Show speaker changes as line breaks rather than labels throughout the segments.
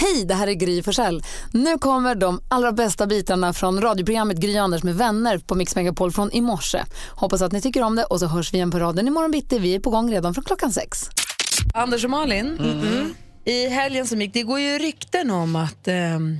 Hej, det här är Gry Forssell. Nu kommer de allra bästa bitarna från radioprogrammet Gry Anders med vänner på Mix Megapol från i morse. Hoppas att ni tycker om det och så hörs vi igen på raden imorgon bitti. Vi är på gång redan från klockan sex.
Anders och Malin, i helgen som gick, det går ju rykten om att ehm,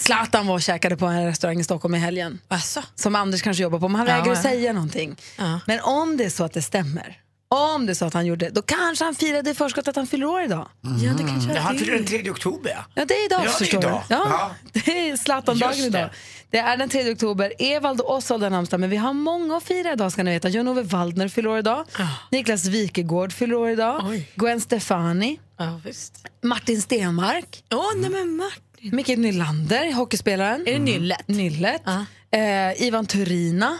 Zlatan var och käkade på en restaurang i Stockholm i helgen.
Asså?
Som Anders kanske jobbar på, men han vägrar
Ja,
att
ja.
säga någonting.
Ja.
Men om det är så att det stämmer, om det är så att han gjorde då kanske han firade i förskott att han fyller år idag.
Ja, det kanske
Ja, han
det.
fyller den 3 oktober ja.
Ja, det är idag
Ja, det
förstår
idag.
du. Ja,
Ja.
Det är Zlatan-dagen idag.
det.
Det är den 3 oktober. Evald och Osvald har namnsdag, men vi har många att fira idag ska ni veta. Jan-Ove Waldner fyller år idag. Niklas Wikegård fyller år idag.
Oj.
Gwen Stefani.
Ja, visst.
Martin Stenmark.
Åh, nej men Martin.
Micke Nylander, hockeyspelaren.
Är det Nyllet?
Nyllet.
Ja.
Eh, Ivan Turina.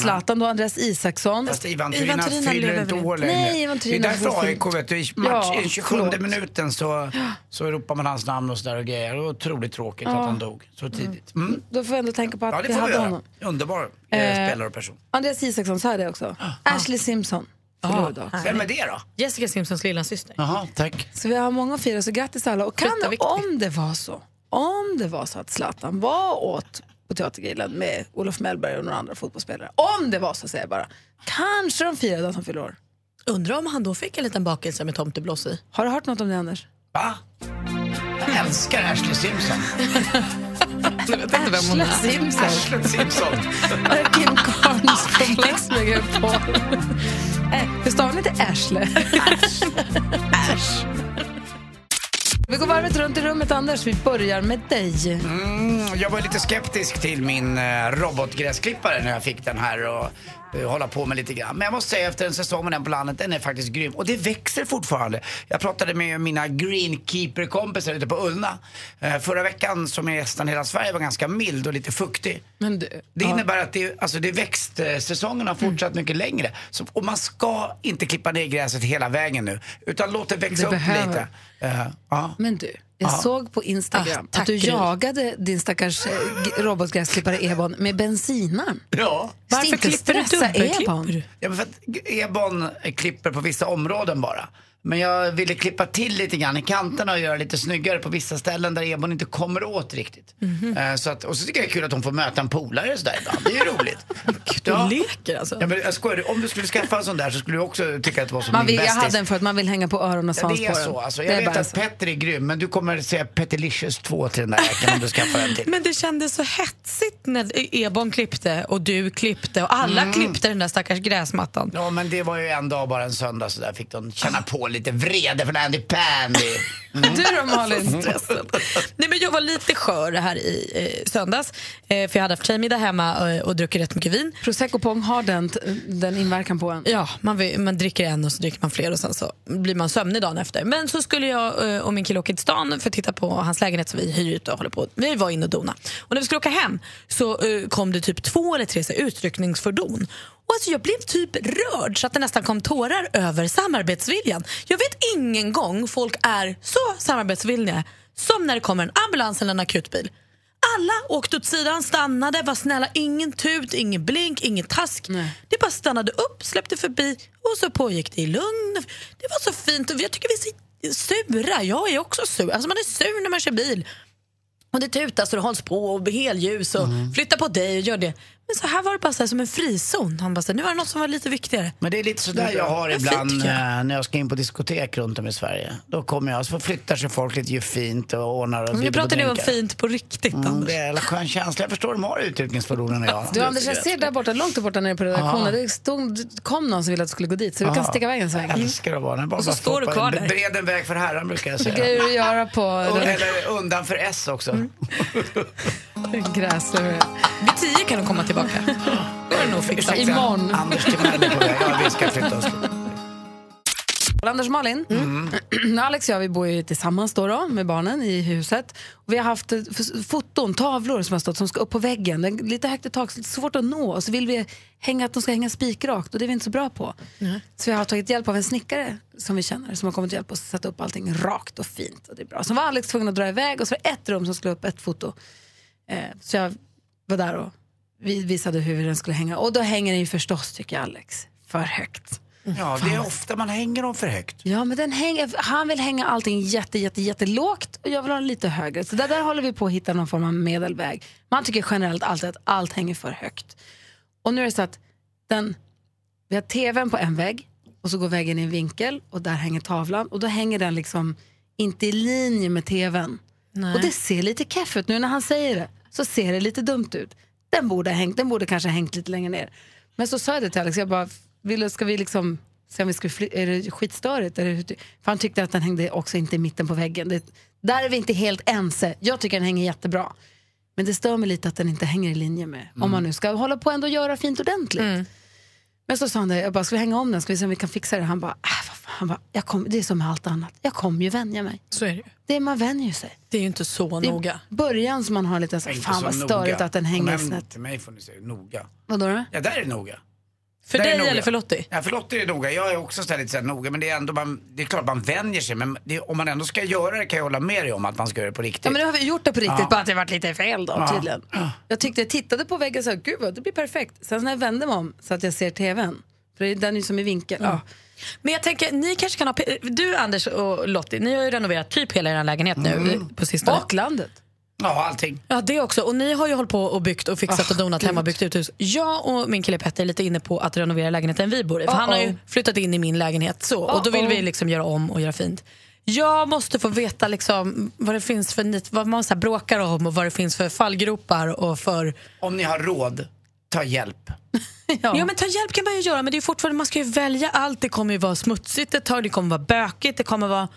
Zlatan då, Andreas Isaksson.
Fast Ivan
Ivan
Turina
Turina
fyller inte år längre.
Nej, Ivan Turina
det är därför AIK, vet du, i, match,
Ja,
i 27
förlåt.
minuten så, så ropar man hans namn och sådär och grejer. Och otroligt tråkigt att han dog så tidigt. Mm.
Då får vi ändå tänka på att
Ja, det
vi
vi
hade
göra.
honom.
Underbar eh,
Eh,
spelare och person.
Andreas Isaksson sa det också. Ashley Simpson idag.
Vem är det då?
Jessica Simpsons lilla syster.
Jaha, tack.
Så vi har många att fira, så grattis alla. Och kan, om det var så, om det var så att Zlatan var åt på Teatergrillen med Olof Mellberg och några andra fotbollsspelare. Om det var så säger jag bara. Kanske de firade att han fyller år.
Undrar om han då fick en liten bakelse med tomteblås i.
Har du hört något om det Anders?
Va? Jag älskar Ashley Simpson.
Jag vet inte vem hon är.
Simpson.
Ashley Simpson.
Kim Carnes på Mix Megapol. Hur stavar ni inte Ashley?
Ash.
Vi går varvet runt i rummet Anders, vi börjar med dig.
Mm, jag var lite skeptisk till min eh, robotgräsklippare när jag fick den här och hålla på med lite grann. Men jag måste säga efter en säsong med den på landet, den är faktiskt grym. Och det växer fortfarande. Jag pratade med mina greenkeeper-kompisar ute på Ullna. Eh, förra veckan, som är nästan hela Sverige, var ganska mild och lite fuktig.
Men
Det
ja.
innebär att det, alltså det växtsäsongen har fortsatt mycket längre. Så, och man ska inte klippa ner gräset hela vägen nu. Utan låt det växa
Det
upp
behöver.
lite. Eh, ja.
Men du, jag
Ja.
såg på Instagram
Ah,
att du jagade din stackars eh, robotgräsklippare Ebon med bensinarm.
ja.
Varför klipper du dubbelklipper
Ebon.
Ja, men för att Ebon klipper på vissa områden bara. Men jag ville klippa till lite grann i kanterna och göra lite snyggare på vissa ställen där Ebon inte kommer åt riktigt. Eh, så att, och så tycker jag det är kul att hon får möta en polare sådär ibland. Det är ju roligt.
Du
Ja.
leker alltså.
Ja, men jag skojar, om du skulle skaffa en sån där så skulle du också tycka att det var som
Man vill, jag
bästis.
hade en för att man vill hänga på öron och
Ja,
svans
det
på
är så. Alltså.
Det
Jag
är
vet
bara
att
så.
Petter är grym, men du kommer säga Pettilicious 2 till den där jäkeln om du skaffar en till.
Men det kändes så hetsigt när Ebon klippte och du klippte och alla klippte den där stackars gräsmattan.
Ja, men det var ju en dag, bara en söndag, så där fick de känna på lite vrede från Andy Pandy.
Du då Malin?
Nej, men jag var lite skör här i eh, söndags. Eh, för jag hade haft tjejmiddag hemma eh, och druckit rätt mycket vin.
Prosecco Pong har den, den inverkan på en.
Ja, man, vill, man dricker en och så dricker man fler och sen så blir man sömnig dagen efter. Men så skulle jag eh, och min kille åka till stan för att titta på hans lägenhet som vi hyr ut och håller på. Vi var inne och dona. Och när vi skulle åka hem så eh, kom det typ två eller tre så utryckningsfordon. Och alltså jag blev typ rörd så att det nästan kom tårar över samarbetsviljan. Jag vet ingen gång folk är så samarbetsvilliga som när det kommer en ambulans eller en akutbil. Alla åkte åt sidan, stannade, var snälla. Ingen tut, ingen blink, ingen task. Det bara stannade upp, släppte förbi och så pågick det i lugn. Det var så fint. Och jag tycker vi är så sura. Jag är också sur. Alltså man är sur när man kör bil. Och det tutas och det hålls på och helljus och flyttar på dig och gör det. Men så här var det bara så här, som en frizon. Han bara så här, nu var det något som var lite viktigare.
Men det är lite sådär jag har
Ja, fint,
ibland
tycker jag.
eh, när jag ska in på diskotek runt om i Sverige. Då kommer jag, så flyttar sig folk lite, gör fint och ordnar och
Men nu pratar ni om fint på riktigt,
Mm,
Anders.
det är en skön känsla. Jag förstår, de har utryckningsfordonen idag.
Du Anders, jag ser där borta, långt där borta nere på redaktionen, det stod, kom någon som ville att du skulle gå dit så du kan sticka iväg en sväng.
Jag älskar att vara där. Bara
Och så
bara
står du kvar där.
Bred en väg för herran brukar jag
Det kan
säga.
du göra på
Eller undan för S också.
Mm.
gräslöv.
Vid tio kan de komma tillbaka. Då är det nog fixat.
Imorgon.
Anders Timell är på väg. Ja, vi ska flytta oss.
Anders och Malin, Alex och jag vi bor ju tillsammans då, då med barnen i huset. Och vi har haft eh, foton, tavlor som har stått som ska upp på väggen. Det är lite högt i tak, så svårt att nå. Och så vill vi hänga att de ska hänga spikrakt och det är vi inte så bra på. Så vi har tagit hjälp av en snickare som vi känner som har kommit och hjälpt oss att sätta upp allting rakt och fint. Och det är bra. Så var Alex tvungen att dra iväg och så var det ett rum som skulle upp ett foto. Eh, så jag var där och vi visade hur den skulle hänga. Och då hänger den ju förstås, tycker Alex, för högt.
Ja, det är ofta man hänger dem för högt.
Ja, men den hänger, han vill hänga allting jätte, jätte, jättelågt och jag vill ha den lite högre. Så där, där håller vi på att hitta någon form av medelväg. Man tycker generellt alltid att allt hänger för högt. Och nu är det så att den, vi har tvn på en vägg och så går väggen i en vinkel och där hänger tavlan och då hänger den liksom inte i linje med tvn. Och det ser lite keff ut nu när han säger det. Så ser det lite dumt ut. Den borde, ha hängt, den borde kanske ha hängt lite längre ner. Men så sa jag det till Alex, jag bara, vill, ska vi liksom se om vi skulle fly- är det skitstörigt? Är det, för han tyckte att den hängde också inte i mitten på väggen. Det, där är vi inte helt ense. Jag tycker den hänger jättebra. Men det stör mig lite att den inte hänger i linje med, om man nu ska hålla på ändå och göra fint ordentligt. Men så sa han det, jag bara, ska vi hänga om den? Ska vi se om vi kan fixa det? Han bara, äh, vad fan? Han bara jag kom, det är som med allt annat. Jag kommer ju vänja mig.
Så är det ju.
Det är, man vänjer ju sig.
Det är ju inte så
Det är
noga.
början som man har lite så, här, fan
så
vad störigt att den hänger snett.
Till mig får ni säga noga.
Vadå då?
Ja, där är det noga.
För
Där
dig eller för Lottie?
Ja, för Lottie är det noga. Jag är också så lite så noga, men det är ändå man, det är klart man vänjer sig. Men det, om man ändå ska göra det kan jag hålla med dig om att man ska göra det på riktigt.
Ja, men nu har vi gjort det på riktigt,
Ja.
bara att det varit lite fel då
Ja.
tydligen. Jag tyckte jag tittade på väggen och sa, gud vad det blir perfekt. Sen när jag vände mig om så att jag ser tvn, för det- den är ju som i vinkel. Ja.
Men jag tänker, ni kanske kan ha... Du Anders och Lottie, ni har ju renoverat typ hela er lägenhet nu på sistone.
Och landet.
Ja, allting.
Ja, det också. Och ni har ju hållit på och byggt och fixat och donat hemma och byggt uthus. Jag och min kille Petter är lite inne på att renovera lägenheten vi bor i. För han har ju
Uh-oh.
flyttat in i min lägenhet så. Och då vill vi liksom göra om och göra fint. Jag måste få veta liksom vad det finns för nit, vad man så här bråkar om och vad det finns för fallgropar och för...
Om ni har råd, ta hjälp.
Ja. men ta hjälp kan man ju göra men det är fortfarande, man ska ju välja allt. Det kommer ju vara smutsigt ett tag, det kommer vara bökigt, det kommer vara...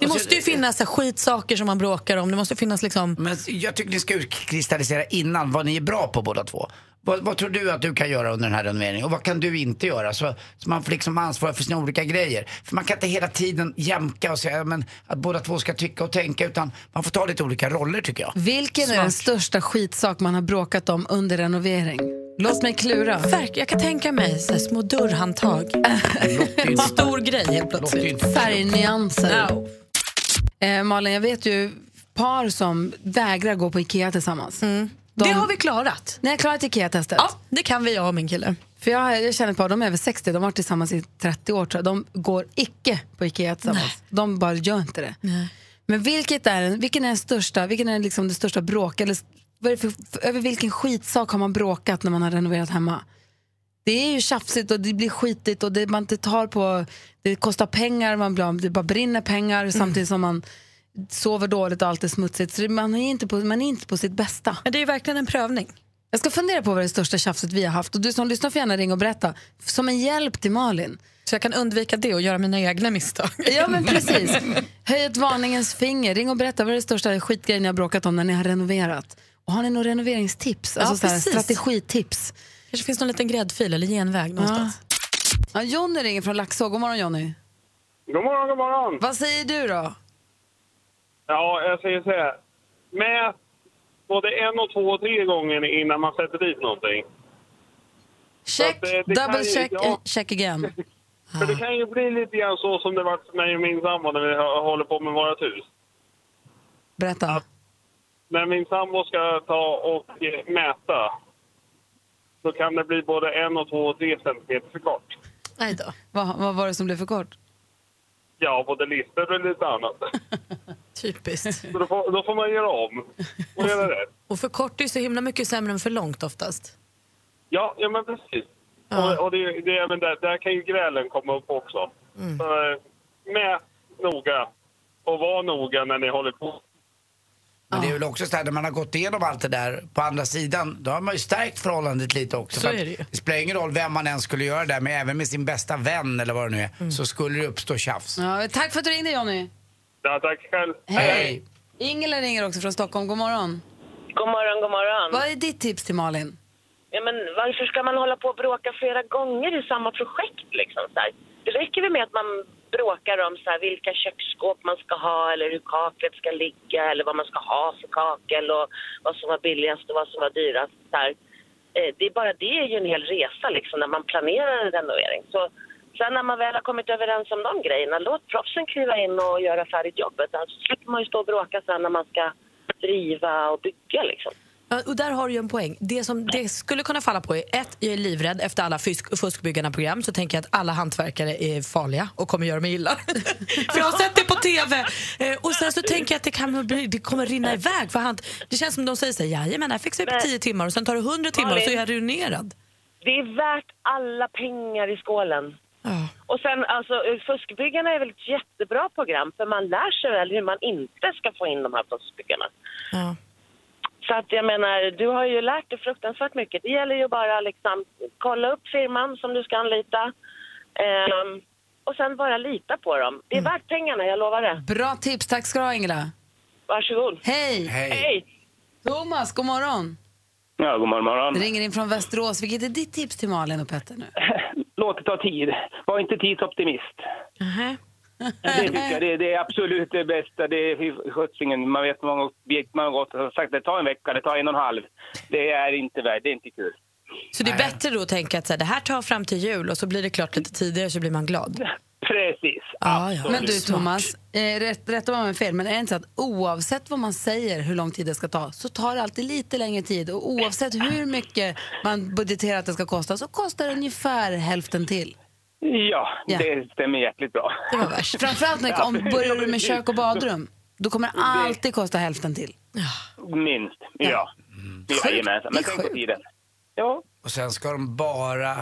Det
Och så-
måste ju finnas så skitsaker som man bråkar om. Det måste finnas liksom...
Men jag tycker ni ska utkristallisera innan vad ni är bra på båda två. Vad, vad tror du att du kan göra under den här renoveringen och vad kan du inte göra? Så, så man får liksom ansvara för sina olika grejer. För man kan inte hela tiden jämka och säga men, att båda två ska tycka och tänka utan man får ta lite olika roller tycker jag.
Vilken är den största skitsak man har bråkat om under renovering? Låt mig klura.
Verk, jag kan tänka mig så små dörrhandtag. Stor grej helt plötsligt.
Färgnyanser.
No.
Eh, Malin, jag vet ju par som vägrar gå på Ikea tillsammans. De,
Det har vi klarat.
Ni har klarat Ikea-testet?
Ja, det kan vi, jag och min kille.
För jag, jag känner ett par, de är över 60, de har varit tillsammans i 30 år tror jag. De går icke på Ikea tillsammans. De bara gör inte det. Men vilket är, vilken är den största, vilken är liksom det största bråk? Eller, för, för, över vilken skitsak har man bråkat när man har renoverat hemma? Det är ju tjafsigt och det blir skitigt och det, man inte tar på, det kostar pengar, man blir, det bara brinner pengar samtidigt som man sover dåligt och allt är smutsigt. Så det, man, är inte på, man är inte på sitt bästa.
Men det är ju verkligen en prövning.
Jag ska fundera på vad det största tjafset vi har haft och du som lyssnar får gärna ringa och berätta. Som en hjälp till Malin.
Så jag kan undvika det och göra mina egna misstag.
Ja men precis. Höj ett varningens finger. Ring och berätta vad det största skitgrejen ni har bråkat om när ni har renoverat. Och har ni några renoveringstips? Alltså så här,
precis.
strategitips.
Kanske finns någon liten gräddfil eller genväg någonstans.
Ja, Jonny ringer från Laxå. God morgon Jonny.
God morgon, god morgon.
Vad säger du då?
Ja, jag säger så här. Mät både en och två och tre gånger innan man sätter dit någonting.
Check,
att kan
double
ju-
check,
ja.
and check again.
För det kan ju bli lite grann så som det varit för mig och min sambo när vi hå- håller på med vårt hus.
Berätta.
När min sambo ska ta och eh, mäta så kan det bli både en och två och tre centimeter för kort.
Nej då.
Vad, vad var det som blev för kort?
Ja, både lister och lite annat.
Typiskt.
Så då får, då får man göra om och göra rätt.
Och för kort är ju så himla mycket sämre än för långt oftast.
Ja, ja men precis.
Ja.
Och, och det, det, men där, där kan ju grälen komma upp också. Så, eh, mät noga och var noga när ni håller på.
Men det är väl också så här, när man har gått igenom allt det där på andra sidan, då har man ju stärkt förhållandet lite också.
Så
För att
är det ju.
det spelar ingen roll vem man än skulle göra det där med, även med sin bästa vän eller vad det nu är,
Mm.
så skulle det uppstå tjafs.
Ja, tack för att du ringde Jonny.
Ja, tack själv.
Hej!
Ingela ringer också från Stockholm. God morgon.
God morgon, god morgon.
Vad är ditt tips till Malin?
Ja, men varför ska man hålla på och bråka flera gånger i samma projekt? Liksom, så här? Det räcker väl med att man bråkar om så här, vilka köksskåp man ska ha eller hur kaklet ska ligga eller vad man ska ha för kakel och vad som var billigast och vad som var dyrast. Så här. Eh, det är bara det är ju en hel resa liksom när man planerar en renovering. Så sen när man väl har kommit överens om de grejerna, låt proffsen kliva in och göra färdigt jobbet. Annars Alltså, slipper man ju stå och bråka sen när man ska driva och bygga liksom.
Och där har du en poäng. Det som det skulle kunna falla på är ett, jag är livrädd efter alla fusk, fuskbyggarna-program så tänker jag att alla hantverkare är farliga och kommer göra mig illa. för jag har sett det på TV. Eh, och sen så tänker jag att det, kan bli, det kommer rinna iväg. För han, det känns som de säger så här, jajamän, här fixar vi på tio timmar och sen tar det hundra timmar och så är jag ruinerad.
Det är värt alla pengar i skålen.
Ja.
Och sen, alltså, Fuskbyggarna är väl ett jättebra program för man lär sig väl hur man inte ska få in de här fuskbyggarna.
Ja.
Så att jag menar, du har ju lärt dig fruktansvärt mycket. Det gäller ju bara liksom kolla upp firman som du ska anlita ehm, och sen bara lita på dem. Det är värt pengarna, jag lovar det.
Bra tips. Tack ska du ha, Ingela.
Varsågod.
Hej!
Hej!
Thomas, god morgon.
Ja, god morgon, morgon.
Ringer in från Västerås. Vilket är ditt tips till Malin och Petter nu?
Låt det ta tid. Var inte tidsoptimist. Det tycker jag. Det, det är absolut det bästa. Det är skötsingen. Man vet hur många objekt man har gått och sagt det tar en vecka, det tar en och en halv. Det är inte värt, det är inte kul.
Så det är bättre då att tänka att så här, det här tar fram till jul och så blir det klart lite tidigare så blir man glad.
Precis.
Ja, ja.
Men du Thomas, eh, rätt, rätt om jag har fel, men är det inte så att oavsett vad man säger hur lång tid det ska ta så tar det alltid lite längre tid och oavsett hur mycket man budgeterar att det ska kosta så kostar det ungefär hälften till.
Ja,
Ja.
det stämmer jäkligt bra.
Det var värst. Framförallt när, om börjar du med kök och badrum, då kommer det alltid kosta hälften till.
Minst, ja. Jajamensan. Men tänk på tiden. Ja.
Och sen ska de bara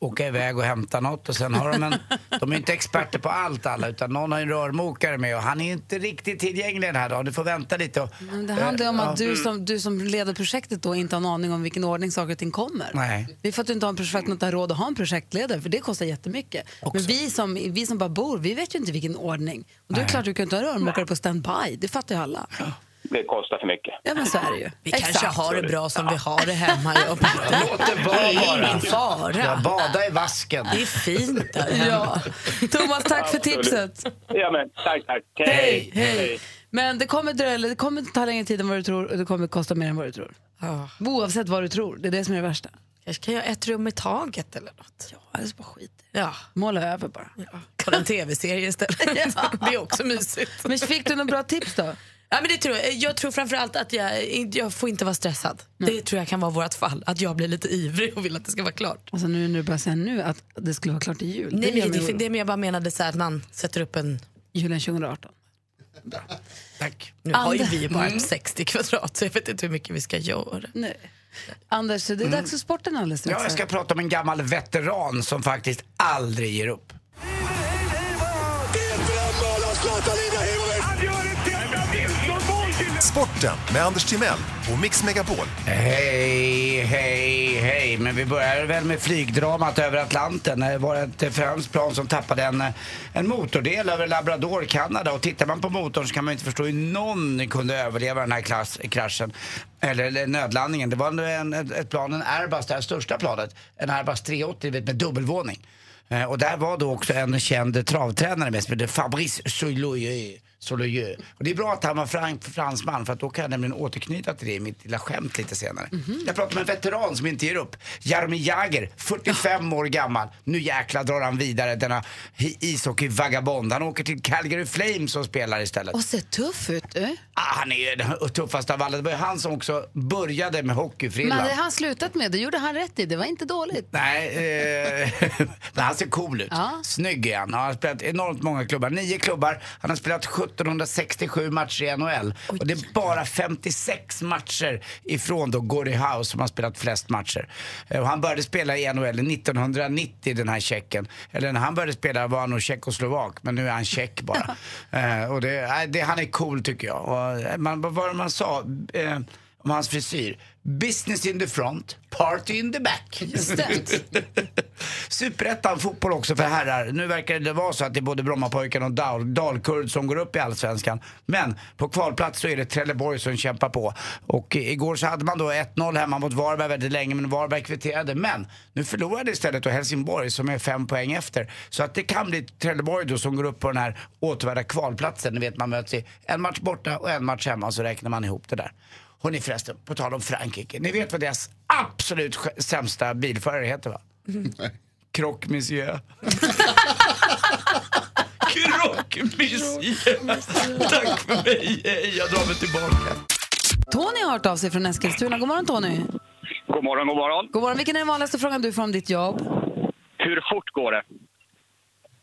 åka iväg och hämta något och sen har de en, de är inte experter på allt alla utan någon har en rörmokare med och han är inte riktigt tillgänglig den här dagen. Du får vänta lite och...
Men det handlar ju om att
ja.
du som, du som leder projektet då inte har en aning om vilken ordning saker och ting kommer.
Nej.
Det är för att du inte har en projekt, inte har råd att ha en projektledare, för det kostar jättemycket. Men vi som, vi som bara bor, vi vet ju inte vilken ordning. Och då är det klart du kan inte ha en rörmokare på standby, det fattar ju alla.
Det kostar för mycket.
Ja men så är det ju.
Vi kanske
Exakt.
har det bra som vi har det hemma. Jag och Petter.
Låt det vara
är
bara.
ingen fara.
Ja, bada i vasken.
Det är fint där hemma.
Ja. Thomas, tack för tipset.
Ja, men tack, tack.
Hej, hej. Men det kommer, dröja, det kommer ta längre tid än vad du tror och det kommer kosta mer än vad du tror.
Ja.
Oavsett vad du tror, det är det som är det värsta.
Kanske kan jag ett rum i taget eller något.
Ja, eller så bara skit
Ja.
Måla över bara.
Kolla en tv-serie istället. Det är också mysigt.
Men fick du några bra tips då?
Ja, men det tror jag. jag tror framförallt att jag, jag får inte vara stressad. Det tror jag kan vara vårt fall. Att jag blir lite ivrig och vill att det ska vara klart.
Alltså nu när du börjar säga nu att det skulle vara klart till jul.
Nej,
gör
men det, det, men jag bara menade så här att man sätter upp en...
Julen 2018.
Tack.
Nu har ju vi bara 60 kvadrat så jag vet inte hur mycket vi ska göra.
Nej. Anders, det är dags för sporten alldeles strax.
Ja, jag ska prata om en gammal veteran som faktiskt aldrig ger upp.
Sporten med Anders Timell och Mix Megapol.
Hej, hej, hej. Men vi börjar väl med flygdramat över Atlanten. Det var ett franskt plan som tappade en, en motordel över Labrador, Kanada. Och tittar man på motorn så kan man inte förstå hur någon kunde överleva den här klass, kraschen. Eller, eller nödlandningen. Det var en, ett, ett plan, en Airbus, det här största planet. En Airbus 380 med dubbelvåning. Eh, och där var då också en känd travtränare med som hette Fabrice Soullier. Soullier. Och det är bra att han var fran- fransman för att då kan jag nämligen återknyta till det i mitt lilla skämt lite senare. Jag pratar med en veteran som inte ger upp. Jaromir Jagr, 45 år gammal. Nu jäkla drar han vidare denna ishockey-vagabond. Han åker till Calgary Flames och spelar istället.
Och ser tuff ut. Du.
Ah, han är ju den tuffaste av alla. Det var ju han som också började med hockeyfrillan.
Men det han slutat med, det gjorde han rätt i. Det var inte dåligt.
Nej, eh, men han ser cool ut.
Ja.
Snygg är han. Han har spelat enormt många klubbar. Nio klubbar. Han har spelat 1767 matcher i NHL. Och det är bara 56 matcher ifrån då Gordie Howe som har spelat flest matcher. Eh, Och han började spela i NHL 1990, den här tjecken. Eller när han började spela var han nog tjeckoslovak, men nu är han tjeck bara. eh, och det, det, han är cool tycker jag. Och, eh, man, vad var det man sa? Eh, om hans frisyr. Business in the front, party in the back. Superettan fotboll också för herrar. Nu verkar det vara så att det är både Brommapojkarna och Dal Dalkurd som går upp i Allsvenskan. Men på kvalplats så är det Trelleborg som kämpar på. Och igår så hade man då 1-0 hemma mot Varberg väldigt länge, men Varberg kvitterade. Men nu förlorade istället då Helsingborg som är fem poäng efter. Så att det kan bli Trelleborg då som går upp på den här återvärda kvalplatsen. Ni vet man möts i en match borta och en match hemma så räknar man ihop det där. Hörrni förresten, på tal om Frankrike. Ni vet vad deras absolut sämsta bilförare heter va? Croque monsieur. Croque monsieur. Tack för mig, hej, jag drar mig tillbaka.
Tony har hört av sig från Eskilstuna. God morgon Tony.
God morgon, god morgon.
God morgon. Vilken är den vanligaste frågan du får om ditt jobb?
Hur fort går det?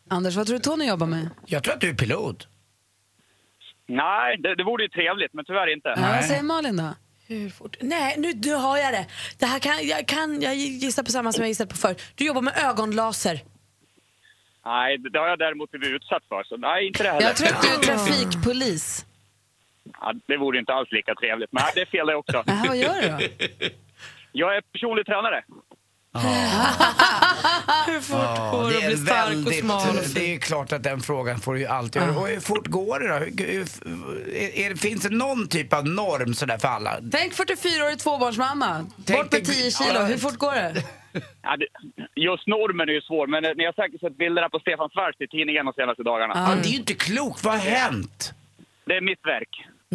Anders, vad tror du Tony jobbar med?
Jag tror att du är pilot.
Nej, det, det vore ju trevligt, men tyvärr inte.
Ja, vad säger Malin då?
Hur fort? Nej, nu, nu har jag det. det här kan, jag, kan, jag gissar på samma som jag gissat på förr. Du jobbar med ögonlaser.
Nej, det har jag däremot blivit utsatt för, så nej, inte det heller.
Jag tror att du är trafikpolis.
Ja, det vore inte alls lika trevligt, men det är fel det också.
Jaha, vad gör du då?
Jag är personlig tränare.
Hur fort
Ja,
går det att
är
bli stark
väldigt-
smal? Och fin?
Det är klart att den frågan får du ju alltid göra. Och hur fort går det då? Hur- hur- Är, är, finns det någon typ av norm sådär för alla?
Tänk 44-årig tvåbarnsmamma. Bort med 10 kilo. Hur fort går det?
Ja, just normen är ju svår, men ni har säkert sett bilderna på Stefan Svärd i tidningen de senaste dagarna.
Ja, det är ju inte klokt. Vad har hänt?
Det är mitt verk.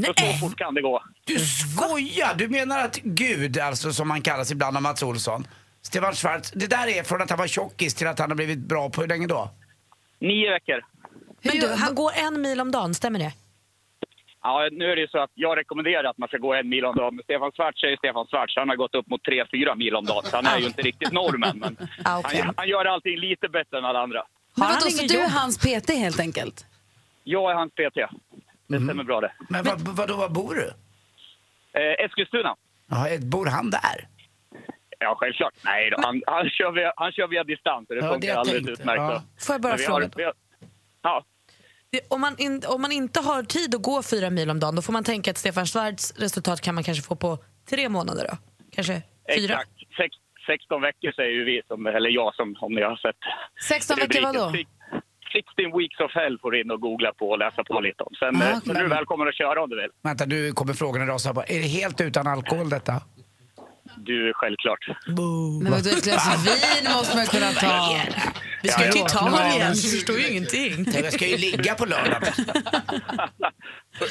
Så, så fort kan det gå.
Du skojar! Du menar att Gud, alltså som man kallas ibland av Mats Olsson, Stefan Schwarz, det där är från att han var tjockis till att han har blivit bra på hur länge då?
Nio veckor.
Men du, han går en mil om dagen, stämmer det?
Ja, nu är det ju så att jag rekommenderar att man ska gå en mil om dagen, men Stefan Svärd är Stefan så han har gått upp mot tre, fyra mil om dagen. Så han är ju inte riktigt normen, men
Ah, okej.
han, han gör allting lite bättre än alla andra.
Men vadå, så du är hans PT helt enkelt?
Jag är hans PT. Det stämmer bra det.
Men vad, vadå, var bor du?
Eh, Eskilstuna.
Ja, bor han där?
Ja, självklart. Nej då, han, han, kör via, han kör via distans och det
Ja, det
funkar
jag
alldeles
tänkte.
utmärkt.
Ja.
så.
Får jag bara fråga
har, Ja,
Det- Om man, in, om man inte har tid att gå fyra mil om dagen då får man tänka att Stefan Schwarz resultat kan man kanske få på tre månader då? Kanske fyra?
exakt. Sex, 16 veckor säger ju vi, som, eller jag som om ni har sett
16 veckor vadå?
Six- 16 weeks of hell får du in och googla på och läsa på lite om. Sen,
Ah,
eh,
okej.
men du är välkommen att köra om du vill.
Vänta, nu kommer frågorna rasa på. Är det helt utan alkohol detta?
Du, självklart.
Men vadå, ett glas vin måste man kunna ta.
Vi ska ju
Ja,
till
ja.
Italien, du förstår ju ingenting.
Jag ska ju ligga på lördag.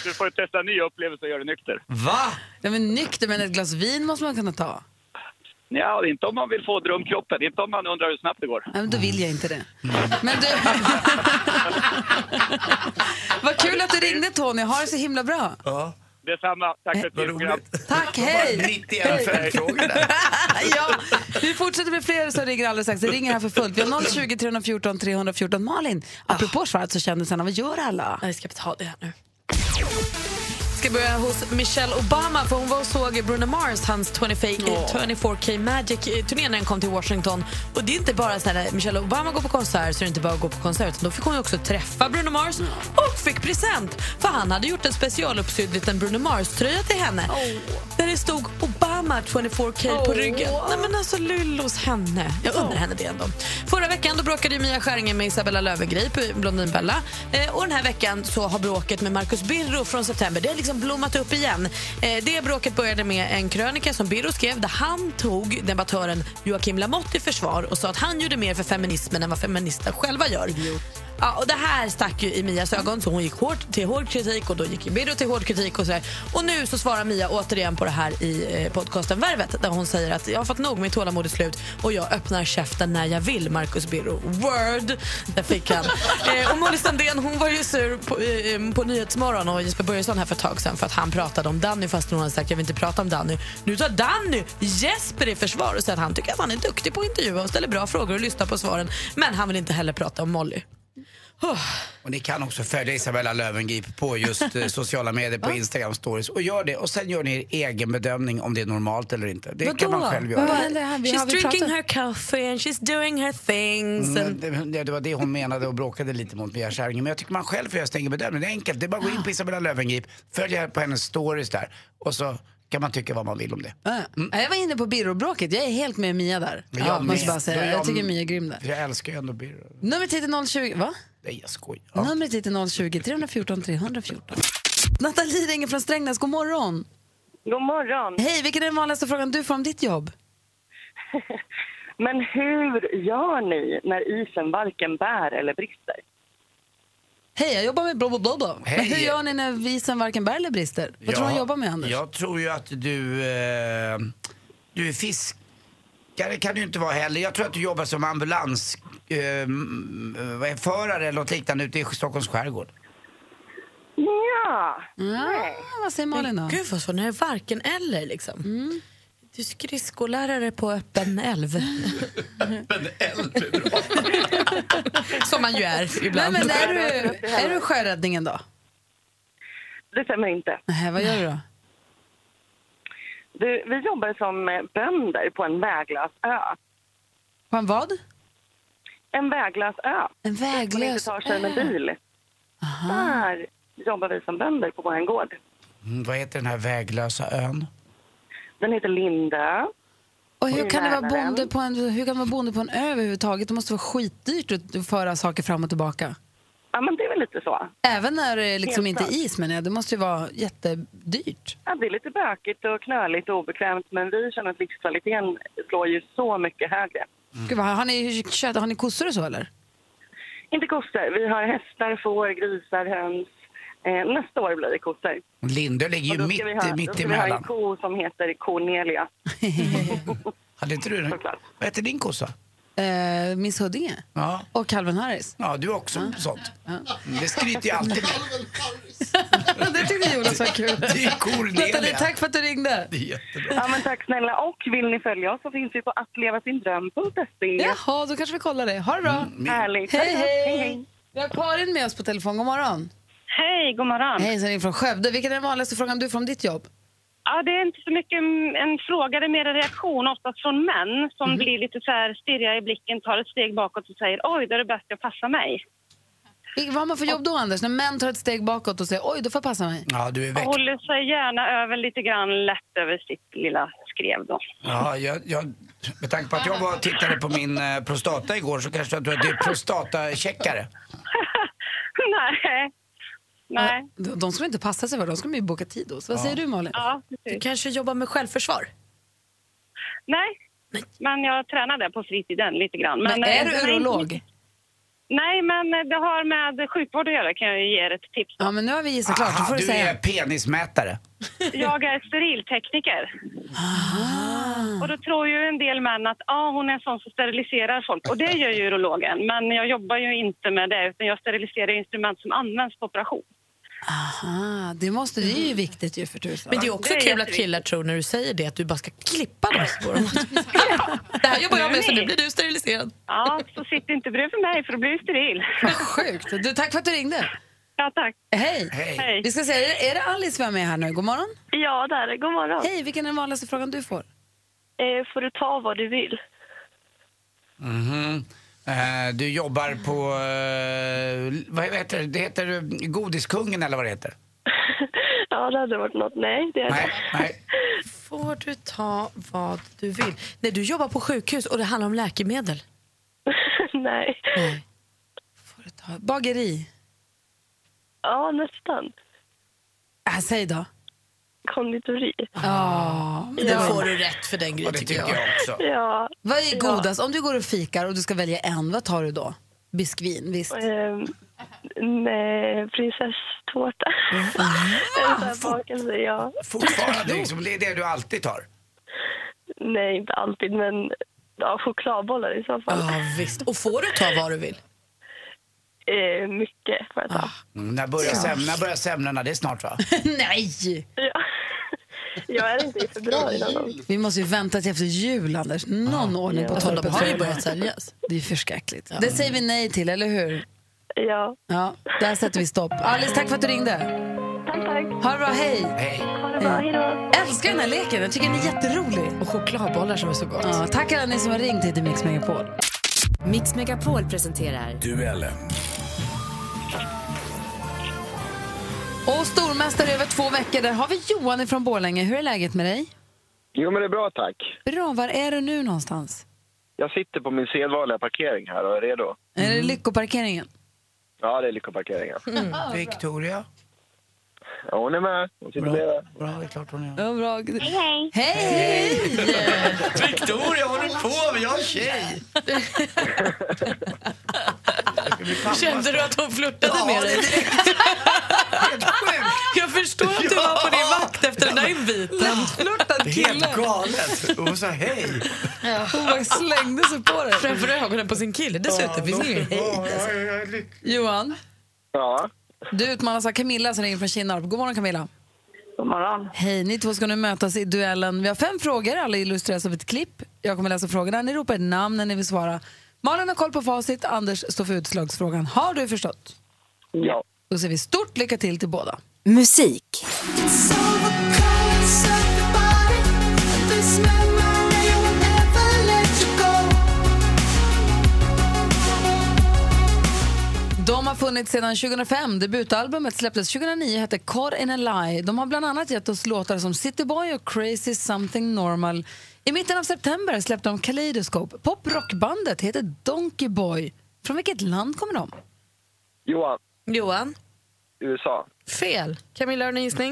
Du får ju testa en ny upplevelse och göra det nykter.
Va?
Nej, men nykter, men ett glas vin måste man kunna ta.
Ja, inte om man vill få drömkroppen, inte om man undrar hur snabbt det går.
Nej, men då vill jag inte det. Men du... Vad kul att du ringde Tony. Ha det så himla bra.
Ja.
Detsamma, tack för ett fint program.
Tack, hej!
91 följdfrågor där.
ja, vi fortsätter med fler som ringer alldeles strax. Det ringer här för fullt. Vi har 020 314 314. Malin, apropå Schwarz och kändisarna, vad gör alla?
Jag ska ta det här nu. Ska börja hos Michelle Obama för hon var och såg Bruno Mars, hans 24K, 24K Magic-turné när den kom till Washington. Och det är inte bara så här, när Michelle Obama går på konsert så är det inte bara att gå på konsert utan då fick hon också träffa Bruno Mars och fick present. För han hade gjort en specialuppsydd liten Bruno Mars-tröja till henne. Där det stod Obama 24K på ryggen. Nej men alltså lyllos henne. Jag undrar henne det ändå. Förra veckan då bråkade Mia Skäringer med Isabella Löwengrip, Blondinbella. Eh, och den här veckan så har bråket med Marcus Birro från september, det har liksom Liksom blommat upp igen. Eh, det bråket började med en krönika som Birro skrev där han tog debattören Joakim Lamotte i försvar och sa att han gjorde mer för feminismen än vad feminister själva gör. Ja, och det här stack ju i Mias ögon så hon gick hårt till hård kritik och då gick Birro till hård kritik och sådär. Och nu så svarar Mia återigen på det här i eh, podcasten Värvet där hon säger att jag har fått nog, mitt tålamod är slut och jag öppnar käften när jag vill, Marcus Birro. Word! Där fick han. eh, och Molly Sandén hon var ju sur på, eh, på Nyhetsmorgon och Jesper Börjesson här för ett tag sedan för att han pratade om Danny fast hon hade sagt jag vill inte prata om Danny. Nu tar Danny Jesper i försvar och säger att han tycker att han är duktig på att intervjua och ställer bra frågor och lyssnar på svaren. Men han vill inte heller prata om Molly.
Och ni kan också följa Isabella Löwengrip på just eh, sociala medier, på Instagram stories. Och gör det. Och sen gör ni er egen bedömning om det är normalt eller inte. Det kan man själv göra.
Vad händer här? Vi-
She's drinking her coffee and she's doing her things. And...
Mm, det, det var det hon menade och bråkade lite mot Mia Skäringer. Men jag tycker man själv får göra sin egen bedömning. Det är enkelt. Det är bara att gå in på Isabella Löwengrip, följa på hennes stories där och så kan man tycka vad man vill om det.
Mm. Jag var inne på Birro-bråket, jag är helt med Mia där.
Men
Ja,
jag
måste bara säga.
Jag-
Jag tycker Mia är grym där.
Jag älskar ju ändå Birro.
Hit är 020, va?
Nej, jag skojar.
Numret hit är 020 314 314. Nathalie ringer från Strängnäs, god morgon.
God morgon.
Hej, vilken är den vanligaste frågan du får om ditt jobb?
Men hur gör ni när isen varken bär eller brister?
Hej, jag jobbar med bla bla. bla. Men hur gör ni när visen varken bär eller brister? Vad tror du han jobbar med, Anders?
Jag tror ju att du... Eh, du är fiskare kan du inte vara heller. Jag tror att du jobbar som ambulans... Eh, mm, vad är förare eller något liknande ute i Stockholms skärgård.
Ja.
ja vad säger Malin då?
Gud vad så, när det är varken eller liksom. Du är skridskollärare på öppen älv.
öppen älv
Som man ju är
Nej,
ibland.
men är, du, är du sjöräddningen då?
Det stämmer inte.
Nej, vad gör du då?
Du, vi jobbar som bönder på en väglös ö.
På en vad?
En väglös ö.
En
Man inte
väglös
tar sig med bil. Där jobbar vi som bönder på vår gård.
Mm, vad heter den här väglösa ön?
Den heter Lindö.
Och hur kan, det vara bonde på en, hur kan det vara bonde på en ö överhuvudtaget? Det måste vara skitdyrt att föra saker fram och tillbaka.
Ja, men det är väl lite så.
Även när det liksom inte är is, men det måste ju vara jättedyrt.
Ja, det är lite bökigt och knöligt och obekvämt men vi känner att livskvaliteten slår ju så mycket högre.
Gud, vad, har, ni, kött, har ni kossor och så eller?
Inte kossor. Vi har hästar, får, grisar, höns. Eh, nästa år blir det kossor.
Lindö ligger ju mitt,
vi ha, då
mitt
ska vi ha en
emellan.
ko som heter Cornelia.
Hade inte du? Vad heter din kossa?
Eh, Miss Huddinge
Ja.
och Calvin Harris.
Ja, du är också sånt. Mm, Det skryter jag alltid med.
det tyckte Jonas var kul.
Det är Cornelia.
Nathalie, tack för att du ringde.
Det är jättebra.
Ja, men tack snälla. Och vill ni följa oss så finns vi på attlevasindröm.se.
Jaha, då kanske vi kollar det. Ha det bra.
Härligt.
Hej, hej.
Hej, hej.
Vi har Karin med oss på telefon. God morgon.
Hej, god morgon.
Hej, så är från Skövde. Vilken är den vanligaste frågan du får om ditt jobb?
Ja, det är inte så mycket en- fråga, det är mer en reaktion oftast från män som
Mhm.
blir lite så här stirriga i blicken, tar ett steg bakåt och säger oj, då är det bäst jag passar mig.
Vad har man för jobb då, Anders? När män tar ett steg bakåt och säger oj, då får jag passa mig.
Ja, du är väck.
håller sig gärna över lite grann lätt över sitt lilla skrev då.
Ja, jag, jag, med tanke på att jag var och tittade på min eh, prostata igår så kanske jag tror att du är prostatacheckare.
Nej. Nej.
De, de ska inte passa sig för, de ska man ju boka tid hos. Vad säger du Malin?
Ja,
Du kanske jobbar med självförsvar?
Nej. Men jag tränar det på fritiden lite grann.
Men
eh,
är
det
du
inte-
urolog?
Nej, men det har med sjukvård att göra kan jag ju ge er ett tips.
Ja, men nu har vi gissat klart. Då
Aha,
får du
du
säga.
är penismätare.
Jag är steriltekniker.
Ah.
Och då tror ju en del män att ah, hon är en sån som steriliserar folk. Och det gör ju urologen. Men jag jobbar ju inte med det utan jag steriliserar instrument som används på operation.
Aha, det, måste, det är ju viktigt ju för tusan.
Men det är också
Det är
kul att killar tror när du säger det att du bara ska klippa dem. på dem. det här jobbar jag med så nu blir du steriliserad.
Ja, så sitt inte bredvid mig för då blir du steril.
Vad sjukt. Du, tack för att du ringde.
Ja, tack.
Hej.
Hej.
Vi ska se, är det- det Alice vi har med här nu? God morgon.
Ja, där är det. God morgon.
Hej, vilken är den vanligaste frågan du får?
Eh, får du ta vad du vill?
Mhm. Eh, du jobbar på, eh, vad heter det? Det heter Godiskungen eller vad det heter?
Ja, det hade varit något. Nej, det är
Nej, nej.
Får du ta vad du vill? Nej, du jobbar på sjukhus och det handlar om läkemedel.
Nej.
Nej.
Ta- Bageri.
Ja, nästan.
Äh, säg då.
Konditori.
Ja,
Det får du rätt för den grejen
det
tycker
tycker
jag.
jag också.
Ja.
Vad är godast? Om du går och fikar och du ska välja en, vad tar du då? Biskvin, visst.
Ehm, nej, prinsesstårta. Sån här bakelse, ja.
Fortfarande liksom, det är det du alltid tar.
Nej, inte alltid, men ja, chokladbollar i så fall.
Ja, visst. Och får du ta vad du vill?
Eh, mycket får jag ta.
Mm, när börjar sem- när börjar semlorna? Det är snart va?
Nej!
Ja. Jag är inte i februari någon gång.
Vi måste ju vänta till efter jul, Anders. Någon ordning på
de
torpet.
har ju börjat
det.
säljas.
Det är ju förskräckligt. Det säger vi nej till, eller hur?
Ja.
Ja, där sätter vi stopp. Alice, tack för att du ringde.
Tack, tack.
Ha det bra, hej!
Hej.
Ha det bra. Hej då.
Älskar den här leken, jag tycker den är jätterolig.
Och chokladbollar som är så gott.
Ja, tack alla ni som har ringt hit till Mix Megapol.
Mix Megapol presenterar
Duellen.
Och stormästare över två veckor, där har vi Johan från Borlänge. Hur är läget med dig?
Jo, men det är bra tack.
Bra, var är du nu någonstans?
Jag sitter på min sedvanliga parkering här och är redo.
Är det Lyckoparkeringen?
Ja, det är lyckoparkeringen.
Victoria?
Ja, hon är med. Hon sitter bredvid.
Bra, det är klart hon är.
Ja, bra.
Hej,
hej! Hej!
Victoria, håller på med? Jag är tjej!
Kände du att hon flörtade med dig? Jag förstår att du var på din vakt efter den där inviten.
Flörtad
Det är helt galet. Hon sa hej.
Hon bara slängde sig på dig.
Framför ögonen på sin kille dessutom. Finns ingen.
Johan,
Ja.
du utmanas av Camilla som ringer från Kinnarp. God morgon Camilla.
God morgon.
Hej, ni två ska nu mötas i duellen. Vi har fem frågor, alla illustreras av ett klipp. Jag kommer läsa frågorna. Ni ropar ett namn när ni vill svara. Malin har koll på facit, Anders står för utslagsfrågan. Har du förstått?
Ja.
Då säger vi stort lycka till till båda.
Musik.
Har funnits sedan 2005. Debutalbumet släpptes 2009 hette Caught in a Lie. De har bland annat gett oss låtar som City Boy och Crazy Something Normal. I mitten av september släppte de Kaleidoscope. Poprockbandet heter Donkey Boy. Från vilket land kommer de?
Johan,
Johan,
USA.
fel. Camilla, har du en gissning?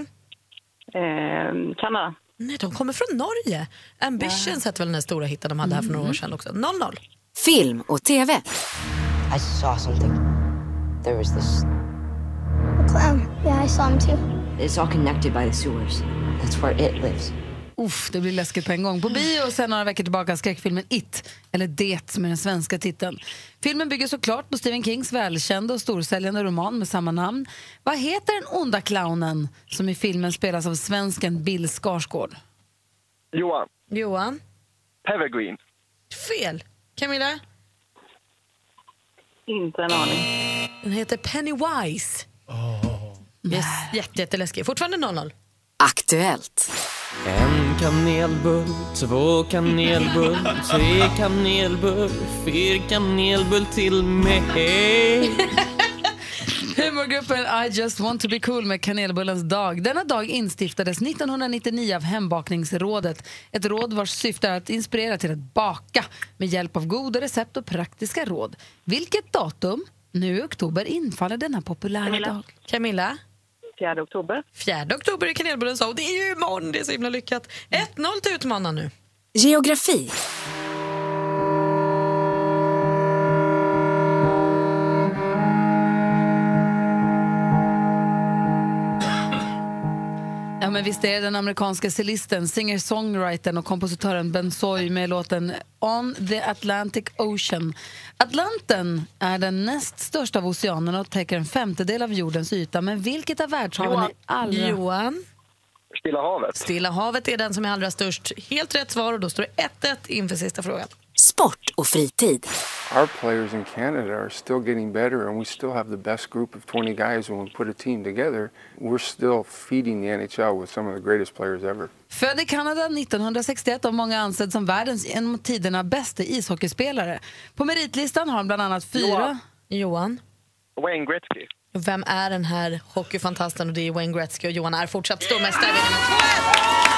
Eh, Kanada.
Nej, de kommer från Norge. Ambitions hette väl den här stora hitten de hade här för några år sedan också. 0-0.
Film och TV.
I saw something. There was this.
Clown. Yeah, I saw him too.
It's all connected by the sewers. That's where it lives.
Uff, det blir läskigt på en gång. På bio och sen några veckor tillbaka skräckfilmen It, eller Det som är den svenska titeln. Filmen bygger såklart på Stephen Kings välkända och storsäljande roman med samma namn. Vad heter den onda clownen som i filmen spelas av svensken Bill Skarsgård?
Johan,
Johan,
Evergreen.
fel. Camilla,
Inte en aning.
den heter Pennywise. Yes, jätte, jätteläskig. Fortfarande 0-0.
Aktuellt.
En kanelbull, två kanelbull, tre kanelbull, fyra kanelbull till mig.
Humorgruppen I just want to be cool med kanelbullens dag. Denna dag instiftades 1999 av Hembakningsrådet. Ett råd vars syfte är att inspirera till att baka med hjälp av goda recept och praktiska råd. Vilket datum nu i oktober infaller denna populära
Camilla.
dag?
Camilla?
4 oktober.
4 oktober är kanelbullens dag och det är ju imorgon. Det är så himla lyckat. 1-0 till utmanaren nu.
Geografi.
Ja, men visst är det den amerikanska cellisten, singer-songwritern och kompositören Ben Soy med låten On the Atlantic Ocean. Atlanten är den näst största av oceanerna och täcker en femtedel av jordens yta. Men vilket av världshaven
Johan.
är allra...
Johan.
Stilla havet.
Stilla havet är den som är allra störst. Helt rätt svar och då står det 1-1 inför sista frågan.
Sport och fritid.
Our players in Canada are still getting better, and we still have the best group of 20 guys. When we put a team together, we're still feeding the NHL with some of the greatest players ever.
Född i Kanada 1961 av många ansedd som världens genom tiderna bästa ishockeyspelare. På meritlistan har han bland annat fyra...
Johan. Johan.
Wayne Gretzky.
Vem är den här hockeyfantasten? Och det är Wayne Gretzky och Johan är fortsatt stormästare. vinner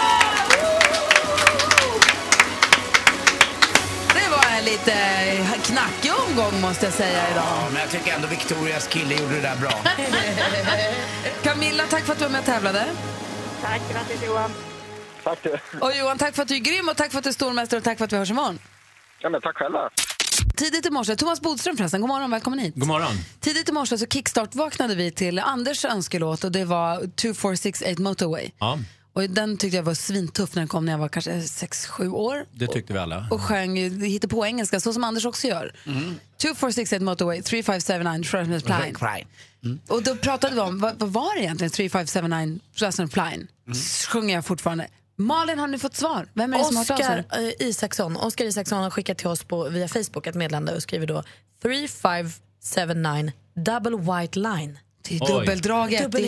med 2-1.
Det var en lite knackig omgång måste jag säga idag.
Ja, men jag tycker ändå Victorias kille gjorde det där bra.
Camilla, tack för att du var med och tävlade.
Tack, grattis Johan.
Tack du.
Och Johan, tack för att du är grym och tack för att du är stormästare och tack för att vi hörs imorgon.
Ja, men tack själva.
Tidigt i morse, Thomas Bodström förresten, god morgon, välkommen hit.
God morgon.
Tidigt i morse så kickstart-vaknade vi till Anders önskelåt och det var 2468 Motorway.
Ja,
Och den tyckte jag var svintuff när den kom när jag var kanske 6-7 år.
det tyckte vi alla.
Och sjöng, hittade på engelska, så som Anders också gör. 2468 Motorway, 3579 Schwarzmans Pline. Och då pratade vi om, vad, vad var det egentligen 3579 Schwarzmans Pline? Sjunger jag fortfarande. Malin, har ni fått svar? Vem är det som har hört av sig?
Oscar eh, Isaksson. Oscar Isaksson har skickat till oss på, via Facebook ett meddelande och skriver då 3579 double white line.
Det är dubbeldraget.
Dubbel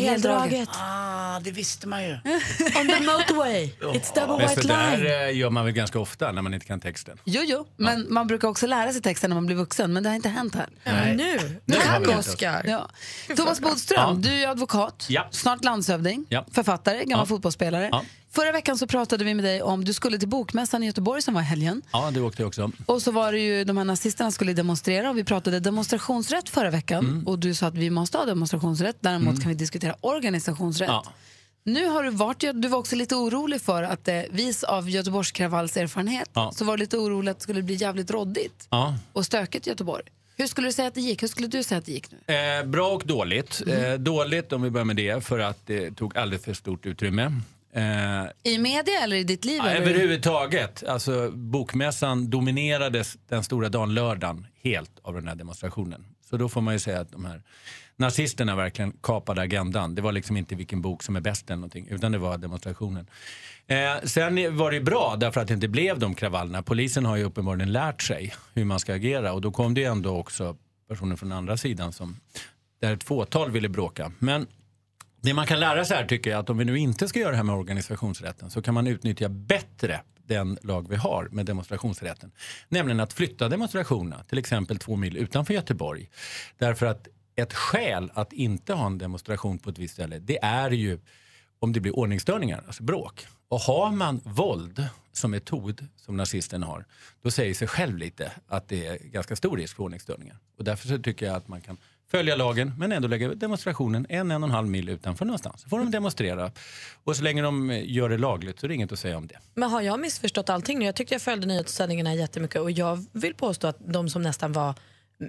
det
visste man ju.
On the motorway, it's double
Men
white
så där
line.
eh, gör man väl ganska ofta när man inte kan texten.
Jo, jo, men man brukar också lära sig texten när man blir vuxen, men det har inte hänt här.
Nej.
Nu,
Nu
nu
har
kan
vi.
Oscar.
Ja. Thomas Bodström, du är advokat,
Ja.
snart landshövding,
Ja.
författare, gammal
Ja.
fotbollsspelare.
Ja.
Förra veckan så pratade vi med dig om, du skulle till Bokmässan i Göteborg som var i helgen.
Ja, det åkte jag också.
Och så var det ju de här nazisterna skulle demonstrera och vi pratade demonstrationsrätt förra veckan.
Mm.
Och du sa att vi måste ha demonstrationsrätt, däremot kan vi diskutera organisationsrätt.
Ja.
Nu har du varit, du var också lite orolig för att eh, vis av Göteborgs kravalls erfarenhet
Ja.
så var du lite orolig att det skulle bli jävligt råddigt
Ja.
och stökigt i Göteborg. Hur skulle du säga att det gick? Hur skulle du säga att det gick nu?
Eh, bra och dåligt. Eh, dåligt om vi börjar med det för att det tog alldeles för stort utrymme. Eh,
I media eller i ditt liv?
Ja, överhuvudtaget. Alltså, bokmässan dominerades den stora dagen lördagen helt av den här demonstrationen. Så då får man ju säga att de här nazisterna verkligen kapade agendan. Det var liksom inte vilken bok som är bäst eller någonting, utan det var demonstrationen. Eh, sen var det ju bra därför att det inte blev de kravallerna. Polisen har ju uppenbarligen lärt sig hur man ska agera och då kom det ju ändå också personer från andra sidan som där ett fåtal ville bråka. Men det man kan lära sig här tycker jag att om vi nu inte ska göra det här med organisationsrätten så kan man utnyttja bättre den lag vi har med demonstrationsrätten. Nämligen att flytta demonstrationerna till exempel två mil utanför Göteborg. Därför att ett skäl att inte ha en demonstration på ett visst ställe det är ju om det blir ordningsstörningar, alltså bråk. Och har man våld som metod, som nazisterna har, då säger sig själv lite att det är ganska stor risk för ordningsstörningar. Och därför så tycker jag att man kan följa lagen men ändå lägga demonstrationen en, en och en halv mil utanför någonstans. Så får de demonstrera. Och så länge de gör det lagligt så är det inget att säga om det.
Men har jag missförstått allting nu? Jag tyckte jag följde nyhetssändningarna jättemycket och jag vill påstå att de som nästan var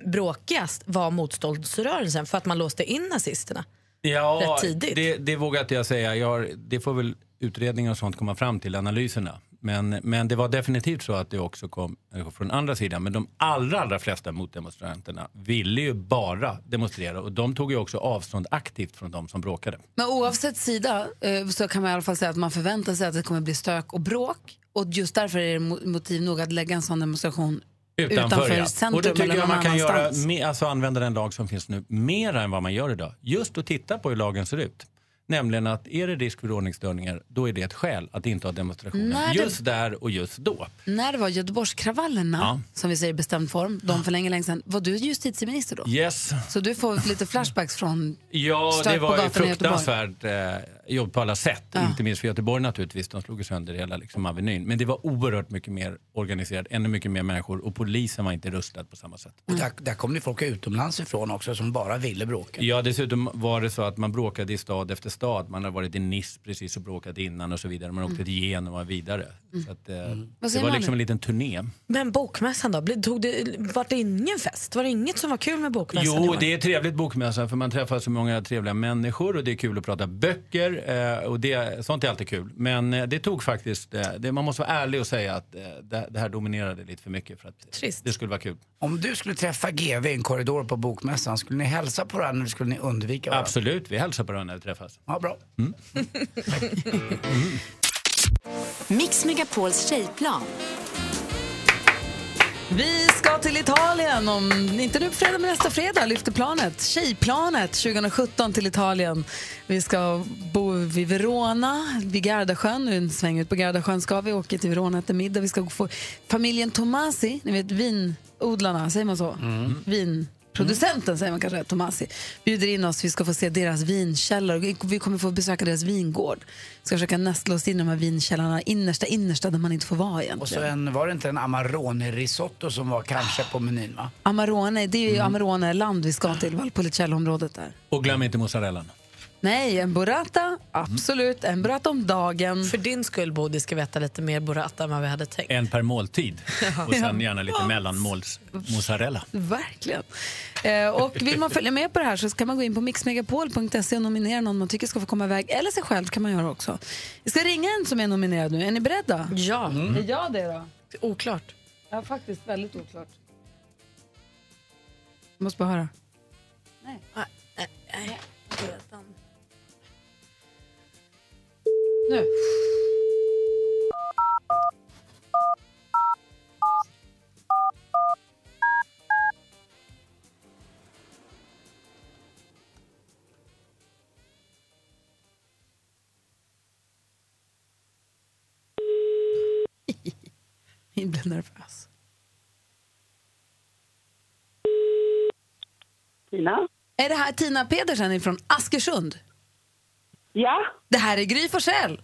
bråkigast var motståndsrörelsen för att man låste in nazisterna.
Ja,
Rätt tidigt.
Det, det vågar inte jag säga. Jag har, det får väl utredningar och sånt komma fram till, analyserna. Men, men det var definitivt så att det också kom människor från andra sidan. Men de allra, allra flesta motdemonstranterna ville ju bara demonstrera och de tog ju också avstånd aktivt från de som bråkade.
Men oavsett sida eh, så kan man i alla fall säga att man förväntar sig att det kommer bli stök och bråk. Och just därför är det mo- motiv nog att lägga en sån demonstration utanför,
ja.
centrum
Och då tycker jag man kan göra,
annanstans.
alltså använda den lag som finns nu mer än vad man gör idag. Just att titta på hur lagen ser ut. Nämligen att är det risk för ordningsstörningar, då är det ett skäl att inte ha demonstrationen.
När det-
Just där och just då.
När det var Göteborgskravallerna,
Ja.
som vi säger i bestämd form, de för länge, länge sedan, var du justitieminister då?
Yes.
Så du får lite flashbacks från
Ja, det var ju fruktansvärt eh, jobb på alla sätt.
Ja.
Inte minst för Göteborg naturligtvis. De slog sönder hela liksom, Avenyn. Men det var oerhört mycket mer organiserat, ännu mycket mer människor och polisen var inte rustad på samma sätt.
Och där, där kom det folk utomlands ifrån också som bara ville bråka.
Ja, dessutom var det så att man bråkade i stad efter stad. Man har varit i Nice precis och bråkat innan och så vidare. Man åkte till Genua och vidare. Så att, eh,
Vad
Det var liksom en liten turné.
Men bokmässan då? Blev- Tog det, var det ingen fest? Var det inget som var kul med bokmässan?
Jo, det är trevligt bokmässan för man träffar så många trevliga människor och det är kul att prata böcker eh, och det, sånt är alltid kul. Men eh, det tog faktiskt, eh, det, man måste vara ärlig och säga att eh, det, det här dominerade lite för mycket för att det skulle vara kul.
Om du skulle träffa GV i en korridor på bokmässan, skulle ni hälsa på varandra eller skulle ni undvika varandra?
Absolut, vi hälsar på varandra när vi träffas.
Ja, bra.
Mix Megapols tjejplan.
Vi ska till Italien om, inte nu på fredag men nästa fredag, lyfter planet. Tjejplanet 2017 till Italien. Vi ska bo vid Verona, vid Gardasjön. En sväng ut på Gardasjön ska vi åka till Verona äta middag. Vi ska få familjen Tomasi, ni vet vinodlarna, säger man så? Vinproducenten säger man kanske, Tomasi, bjuder in oss. Vi ska få se deras vinkällare. Vi kommer få besöka deras vingård. Vi ska försöka nästla oss in i de här vinkällarna, innersta, innersta där man inte får vara egentligen.
Och så en, var det inte en Amarone-risotto som var kanske på menyn va?
Amarone, det är ju
Mm.
Amarone-land vi ska till, Valpolicella-området där.
Och glöm inte mozzarellan.
Nej, en burrata, absolut. En burrata om dagen.
För din skull, Bodil, ska vi äta lite mer burrata än vad vi hade tänkt.
En per måltid. Och sen gärna lite mellanmåls mozzarella.
Verkligen. Eh, och vill man följa med på det här så kan man gå in på mixmegapol.se och nominera någon man tycker ska få komma iväg. Eller sig själv kan man göra också. Vi ska ringa en som är nominerad nu. Är ni beredda?
Ja.
Är jag det då?
Oklart.
Ja, faktiskt väldigt oklart. Jag måste bara höra.
Nej. Nej. Redan.
Nu. Jag blir nervös.
Tina?
Är det här Tina Pedersen från Askersund?
Ja.
Det här är Gry Forssell.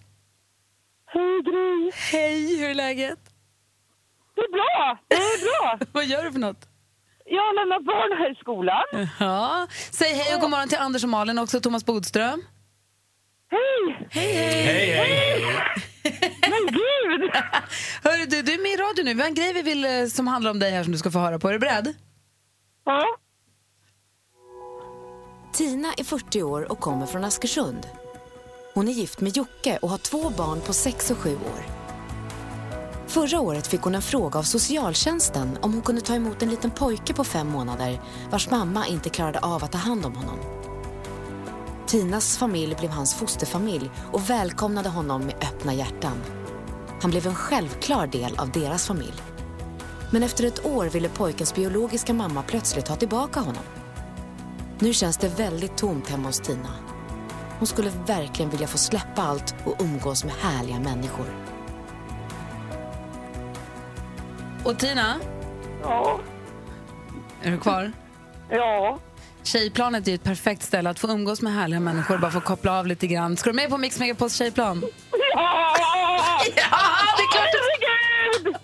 Hej Gry.
Hej, hur är läget?
Det är bra, det är bra.
Vad gör du för något?
Jag lämnar barn här i skolan.
Ja. Säg hej och god morgon till Anders och Malin och också Thomas Bodström.
Hej!
Hej, hej!
Hej, hej! Men gud!
Hörru, du, du är med i radio nu. Vi har en grej vi vill, eh, som handlar om dig här som du ska få höra på. Är du beredd?
Ja.
Tina är 40 år och kommer från Askersund. Hon är gift med Jocke och har två barn på 6 och 7 år. Förra året fick hon en fråga av socialtjänsten om hon kunde ta emot en liten pojke på fem månader vars mamma inte klarade av att ta hand om honom. Tinas familj blev hans fosterfamilj och välkomnade honom med öppna hjärtan. Han blev en självklar del av deras familj. Men efter ett år ville pojkens biologiska mamma plötsligt ha tillbaka honom. Nu känns det väldigt tomt hemma hos Tina. Hon skulle verkligen vilja få släppa allt och umgås med härliga människor.
Och Tina?
Ja.
Är du kvar?
Ja.
Tjejplanet är ju ett perfekt ställe att få umgås med härliga människor bara få koppla av lite grann. Ska du med på Mix Megapols tjejplan?
Ja!
Ja, det är klart det-
Herregud!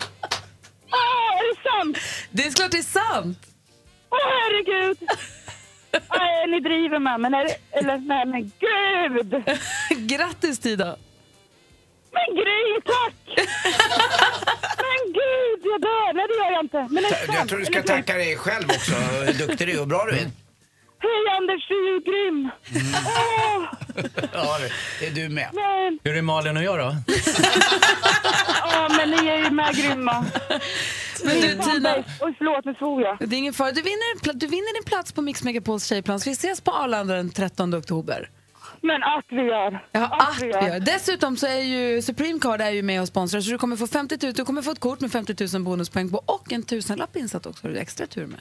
Åh, är det sant?
Det är klart det är sant!
Åh, herregud! Nej, ni driver med mig. Nej, Eller, nej men gud!
Grattis Tina!
Men Gry, tack! Men gud, jag dör. Nej, det gör jag inte. Men det?
Jag tror du ska tacka dig själv också, hur duktig du är och bra du är.
Hej Anders, du är grym. Åh,
Ja, det- är du med.
men,
Hur är Malin och jag då?
ja, men ni är ju med grymma.
Men du Tina,
Oj, förlåt, nu svor jag.
det är ingen fara. Du vinner, du vinner din plats på Mix Megapols tjejplan. Så vi ses på Arlanda den 13 oktober.
Men att vi gör.
Ja,
Att
att
vi
vi
gör.
gör. Dessutom så är ju Supreme Card är ju med och sponsrar så du kommer få 50 000, du kommer få ett kort med 50 000 bonuspoäng på och en tusenlapp insatt också. Har du extra tur med.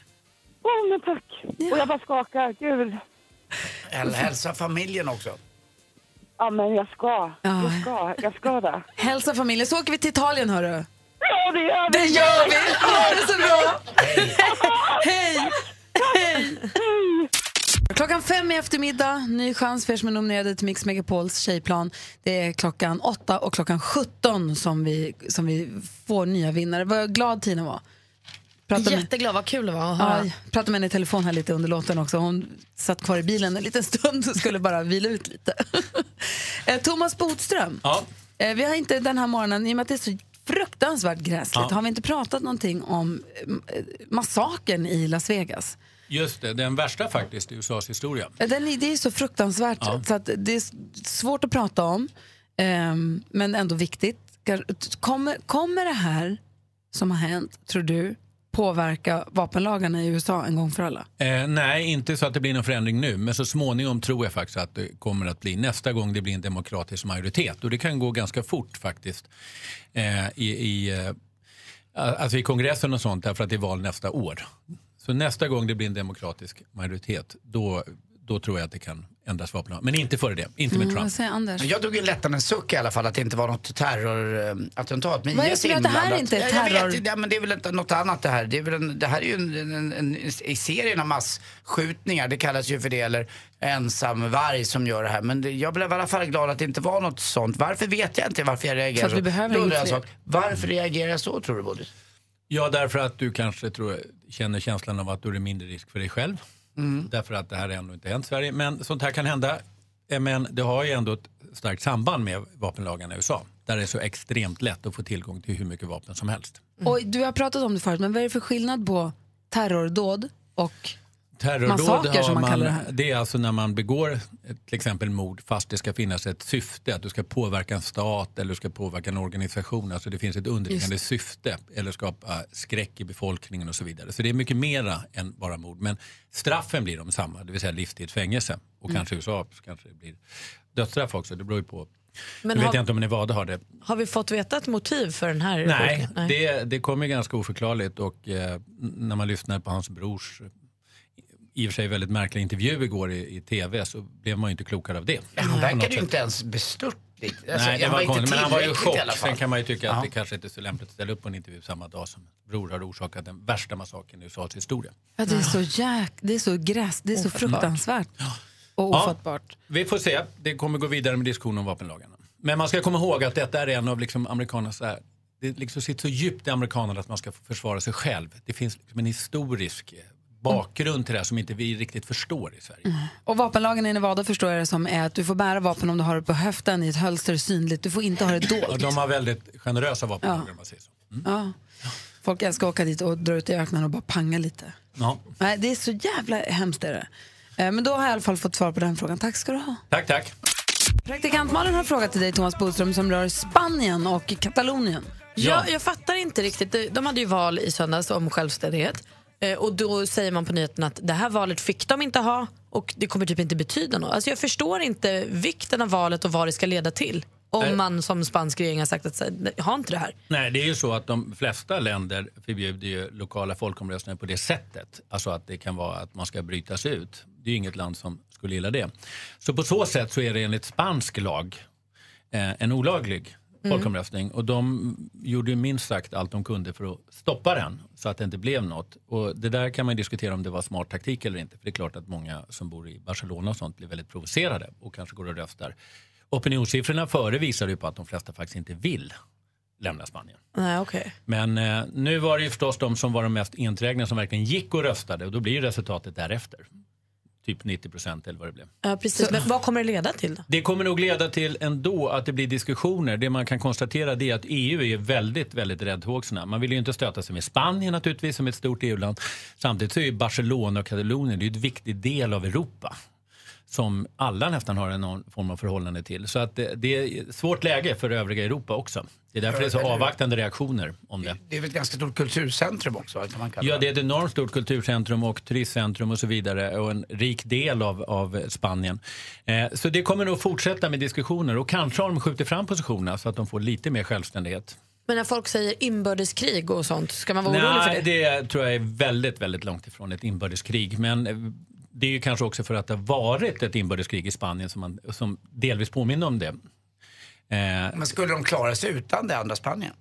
Åh, men tack. Och jag bara skakar. Gud.
Häl- Hälsa familjen också.
Ja, men jag ska.
Ja.
Jag ska. Jag ska det.
Hälsa familjen. Så åker vi till Italien hörru.
Ja, det gör vi.
Det gör vi! Ha det så bra! Hej! Hej! Klockan fem i eftermiddag, ny chans för er som är nominerade till Mix Megapols tjejplan. Det är klockan åtta och klockan 17 som vi, som vi får nya vinnare. Vad glad Tina var. Pratade med-
Jätteglad, vad kul det var att
Ja,
höra.
jag pratade med henne i telefon här lite under låten också. Hon satt kvar i bilen en liten stund och skulle bara vila ut lite. Eh, Thomas Bodström,
Ja.
eh, vi har inte den här morgonen, i och med att det är så fruktansvärt gräsligt,
Ja.
har vi inte pratat någonting om eh, massakern i Las Vegas.
Just det, den värsta faktiskt i USAs historia.
Den, det är så fruktansvärt
Ja.
så att det är svårt att prata om, ehm, men ändå viktigt. Kommer, kommer det här som har hänt, tror du, påverka vapenlagarna i USA en gång för alla?
Eh, nej, inte så att det blir någon förändring nu, men så småningom tror jag faktiskt att det kommer att bli nästa gång det blir en demokratisk majoritet. Och det kan gå ganska fort faktiskt eh, i, i, eh, alltså i kongressen och sånt därför att det är val nästa år. Så nästa gång det blir en demokratisk majoritet, då, då tror jag att det kan ändras vapenlag. Men inte före det, inte med
Mm,
Trump.
Anders?
Jag tog en lättnadens suck i alla fall att det inte var något terrorattentat med
Vad är det
IS
som gör att det här
inblandat.
inte är
Ja, jag
terror?
vet, ja, men det är väl inte något annat det här. Det, är väl en, det här är ju en, en, en, en, i serien av massskjutningar, det kallas ju för det, eller ensam varg som gör det här. Men det, jag blev i alla fall glad att det inte var något sånt. Varför vet jag inte varför jag reagerar
För att vi behöver
Då undrar
inget
jag en
fler.
sak. Varför reagerar jag så tror du Bodil?
Ja, därför att du kanske tror, känner känslan av att du är mindre risk för dig själv. Därför att det här har ändå inte hänt i Sverige. Men sånt här kan hända. Eh, Men det har ju ändå ett starkt samband med vapenlagarna i USA. Där det är så extremt lätt att få tillgång till hur mycket vapen som helst.
Och du har pratat om det förut, men vad är det för skillnad på terrordåd och
Terrordåd har
man kallar det
det är alltså när man begår till exempel mord fast det ska finnas ett syfte, att du ska påverka en stat eller du ska påverka en organisation. Alltså det finns ett underliggande syfte eller skapa skräck i befolkningen och så vidare. Så det är mycket mera än bara mord. Men straffen blir de samma, det vill säga livstids fängelse. Och
Mm.
kanske i USA kanske det blir dödsstraff också, det beror ju på.
Men
nu vet
har-
jag inte om Nevada har det.
Har vi fått veta ett motiv för den här
Nej,
skjutningen?
Det, det kommer ganska oförklarligt och eh, när man lyssnar på hans brors i och för sig väldigt märkliga intervju igår i, i tv så blev man ju inte klokare av det.
Han verkade ju inte ens bestört Lite. Alltså,
Nej, det var
inte
konstigt. Men han var ju i chock. Sen kan man ju tycka
Ja.
att det kanske inte är så lämpligt att ställa upp på en intervju samma dag som Bror har orsakat den värsta massakern i USAs historia.
Ja, det är så jäk... Det är så gräs... Det är så
Ofattbart.
fruktansvärt. Och
Ja.
ofattbart.
Vi får se. Det kommer gå vidare med diskussionen om vapenlagarna. Men man ska komma ihåg att detta är en av liksom amerikanernas... så Det liksom sitter så djupt i amerikanerna att man ska försvara sig själv. Det finns liksom en historisk bakgrund till det här som inte vi riktigt förstår i Sverige.
Och vapenlagen i Nevada förstår jag det som är att du får bära vapen om du har det på höften i ett hölster synligt. Du får inte ha det
Och
dolt.
de har väldigt generösa vapenlagar
Ja.
man säger så.
Ja. Folk älskar att åka dit och dra ut i öknen och bara panga lite.
Ja.
Nej, det är så jävla hemskt är det. Eh, Men då har jag i alla fall fått svar på den frågan. Tack ska du ha.
Tack, tack.
Praktikant Malin har frågat till dig Thomas Bodström som rör Spanien och Katalonien.
Ja. Jag, fattar inte riktigt. De- De hade ju val i söndags om självständighet. Eh, Och då säger man på nyheterna att det här valet fick de inte ha och det kommer typ inte betyda något. Alltså jag förstår inte vikten av valet och vad det ska leda till. Om man som spansk regering har sagt att så här, "Nej, ha inte det här.
Nej, det är ju så att de flesta länder förbjuder ju lokala folkomröstningar på det sättet. Alltså att det kan vara att man ska brytas ut. Det är ju inget land som skulle gilla det. Så på så sätt så är det enligt spansk lag eh, en olaglig. Folkomröstning. Och de gjorde minst sagt allt de kunde för att stoppa den så att det inte blev något. Och det där kan man diskutera om det var smart taktik eller inte. För det är klart att många som bor i Barcelona och sånt blir väldigt provocerade och kanske går och röstar. Opinionssiffrorna före visar ju på att de flesta faktiskt inte vill lämna Spanien.
Nej, okay.
Men eh, nu var det ju förstås de som var de mest enträgna som verkligen gick och röstade och då blir ju resultatet därefter. Typ 90 procent eller vad det blev.
Ja, precis. Men vad kommer det leda till då?
Det kommer nog leda till ändå att det blir diskussioner. Det man kan konstatera är att EU är väldigt, väldigt räddhågsna. Man vill ju inte stöta sig med Spanien naturligtvis som ett stort EU-land. Samtidigt så är ju Barcelona och Katalonien det är ju en viktig del av Europa som alla nästan har en någon form av förhållande till. Så att det, det är svårt läge för övriga Europa också. Det är därför det är så avvaktande reaktioner om det.
Det är väl ett ganska stort kulturcentrum också? Kan man kalla
Ja, det är ett enormt stort kulturcentrum och turistcentrum och så vidare och en rik del av, av Spanien. Eh, så det kommer nog fortsätta med diskussioner och kanske har de skjutit fram positionerna så att de får lite mer självständighet.
Men när folk säger inbördeskrig och sånt, ska man vara orolig för
Nej,
det?
det tror jag är väldigt, väldigt långt ifrån ett inbördeskrig. Men eh, det är ju kanske också för att det har varit ett inbördeskrig i Spanien som, man, som delvis påminner om det. Eh,
Men skulle de klara sig utan det andra Spanien?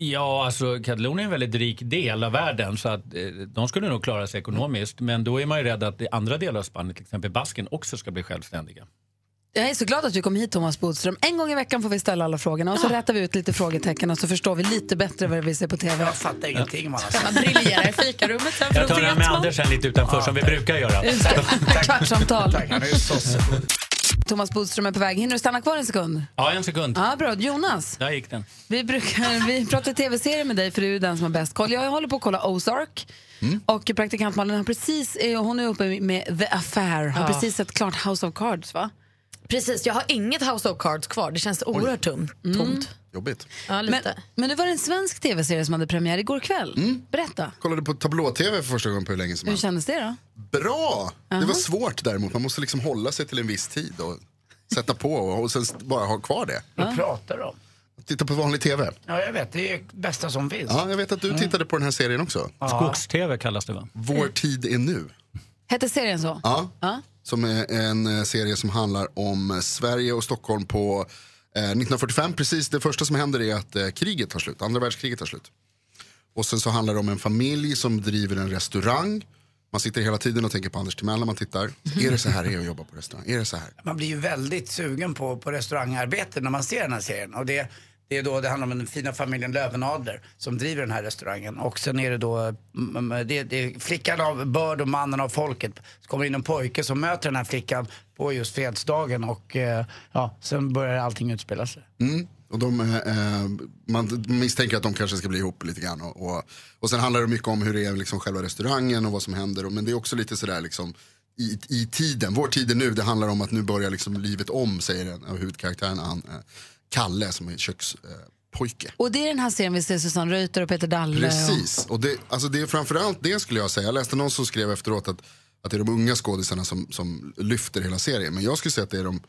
Ja, alltså Katalonien är en väldigt rik del av världen så att eh, de skulle nog klara sig ekonomiskt. Men då är man ju rädd att det andra delar av Spanien, till exempel Basken, också ska bli självständiga.
Jag är så glad att du kom hit Thomas Bodström. En gång i veckan får vi ställa alla frågorna och så rätar vi ut lite frågetecken och så förstår vi lite bättre vad vi ser på TV. Jag
fattar ingenting man
Man briljerar i fikarummet sen för
Jag tar det med. Anders sen lite utanför som vi brukar göra.
Sosse.
Thomas Bodström är på väg. Hinner du stanna kvar en sekund?
Ja, en sekund.
Ja, bra. Jonas,
Där gick den.
vi, brukar, vi pratar tv-serier med dig för du är den som har bäst koll. Jag håller på att kolla Ozark.
Mm.
Och praktikant Malin har precis, hon är uppe med The Affair, har
Ja.
precis sett klart House of Cards va?
Precis, jag har inget House of Cards kvar. Det känns oerhört tomt. tomt.
Jobbigt.
Ja, lite.
Men, men nu var det en svensk tv-serie som hade premiär igår kväll.
Mm.
Berätta,
Kollade på tablå-tv för första gången på hur länge som
hur
helst.
kändes det då?
Bra! Det
Jaha.
var svårt däremot. Man måste liksom hålla sig till en viss tid och sätta på och, och sen bara ha kvar det.
Vad pratar om?
Titta på vanlig tv.
Ja, jag vet. Det är det bästa som finns.
Ja, jag vet att du tittade på den här serien också.
Skogs-tv kallas det va?
Vår tid är nu.
Hette serien så?
Ja.
Ja.
Som är en eh, serie som handlar om eh, Sverige och Stockholm på eh, 1945. Precis det första som händer är att eh, kriget tar slut, andra världskriget tar slut. Och sen så handlar det om en familj som driver en restaurang. Man sitter hela tiden och tänker på Anders Timell när man tittar. Är det så här det är att jobba på restaurang? Är det så här?
Man blir ju väldigt sugen på, på restaurangarbete när man ser den här serien. Och det, det, är då, det handlar om den fina familjen Lövenadler som driver den här restaurangen. Och sen är det då mm, mm, det, det är flickan av börd och mannen av folket. Så kommer in en pojke som möter den här flickan på just fredsdagen och eh, ja, sen börjar allting utspela sig.
Mm. Och de, eh, eh, man misstänker att de kanske ska bli ihop lite grann. Och, och, och sen handlar det mycket om hur det är liksom själva restaurangen och vad som händer. Och, men det är också lite sådär liksom i, i tiden, vår tid är nu, det handlar om att nu börjar liksom livet om, säger en av huvudkaraktärerna, han, eh, Kalle som är kökspojke. Pojke.
Och det är den här serien vi ser Susanne Reuter och Peter Dalle.
Precis, och det, alltså det är framförallt det skulle jag säga. Jag läste någon som skrev efteråt att, att det är de unga skådisarna som, som lyfter hela serien. Men jag skulle säga att det är de,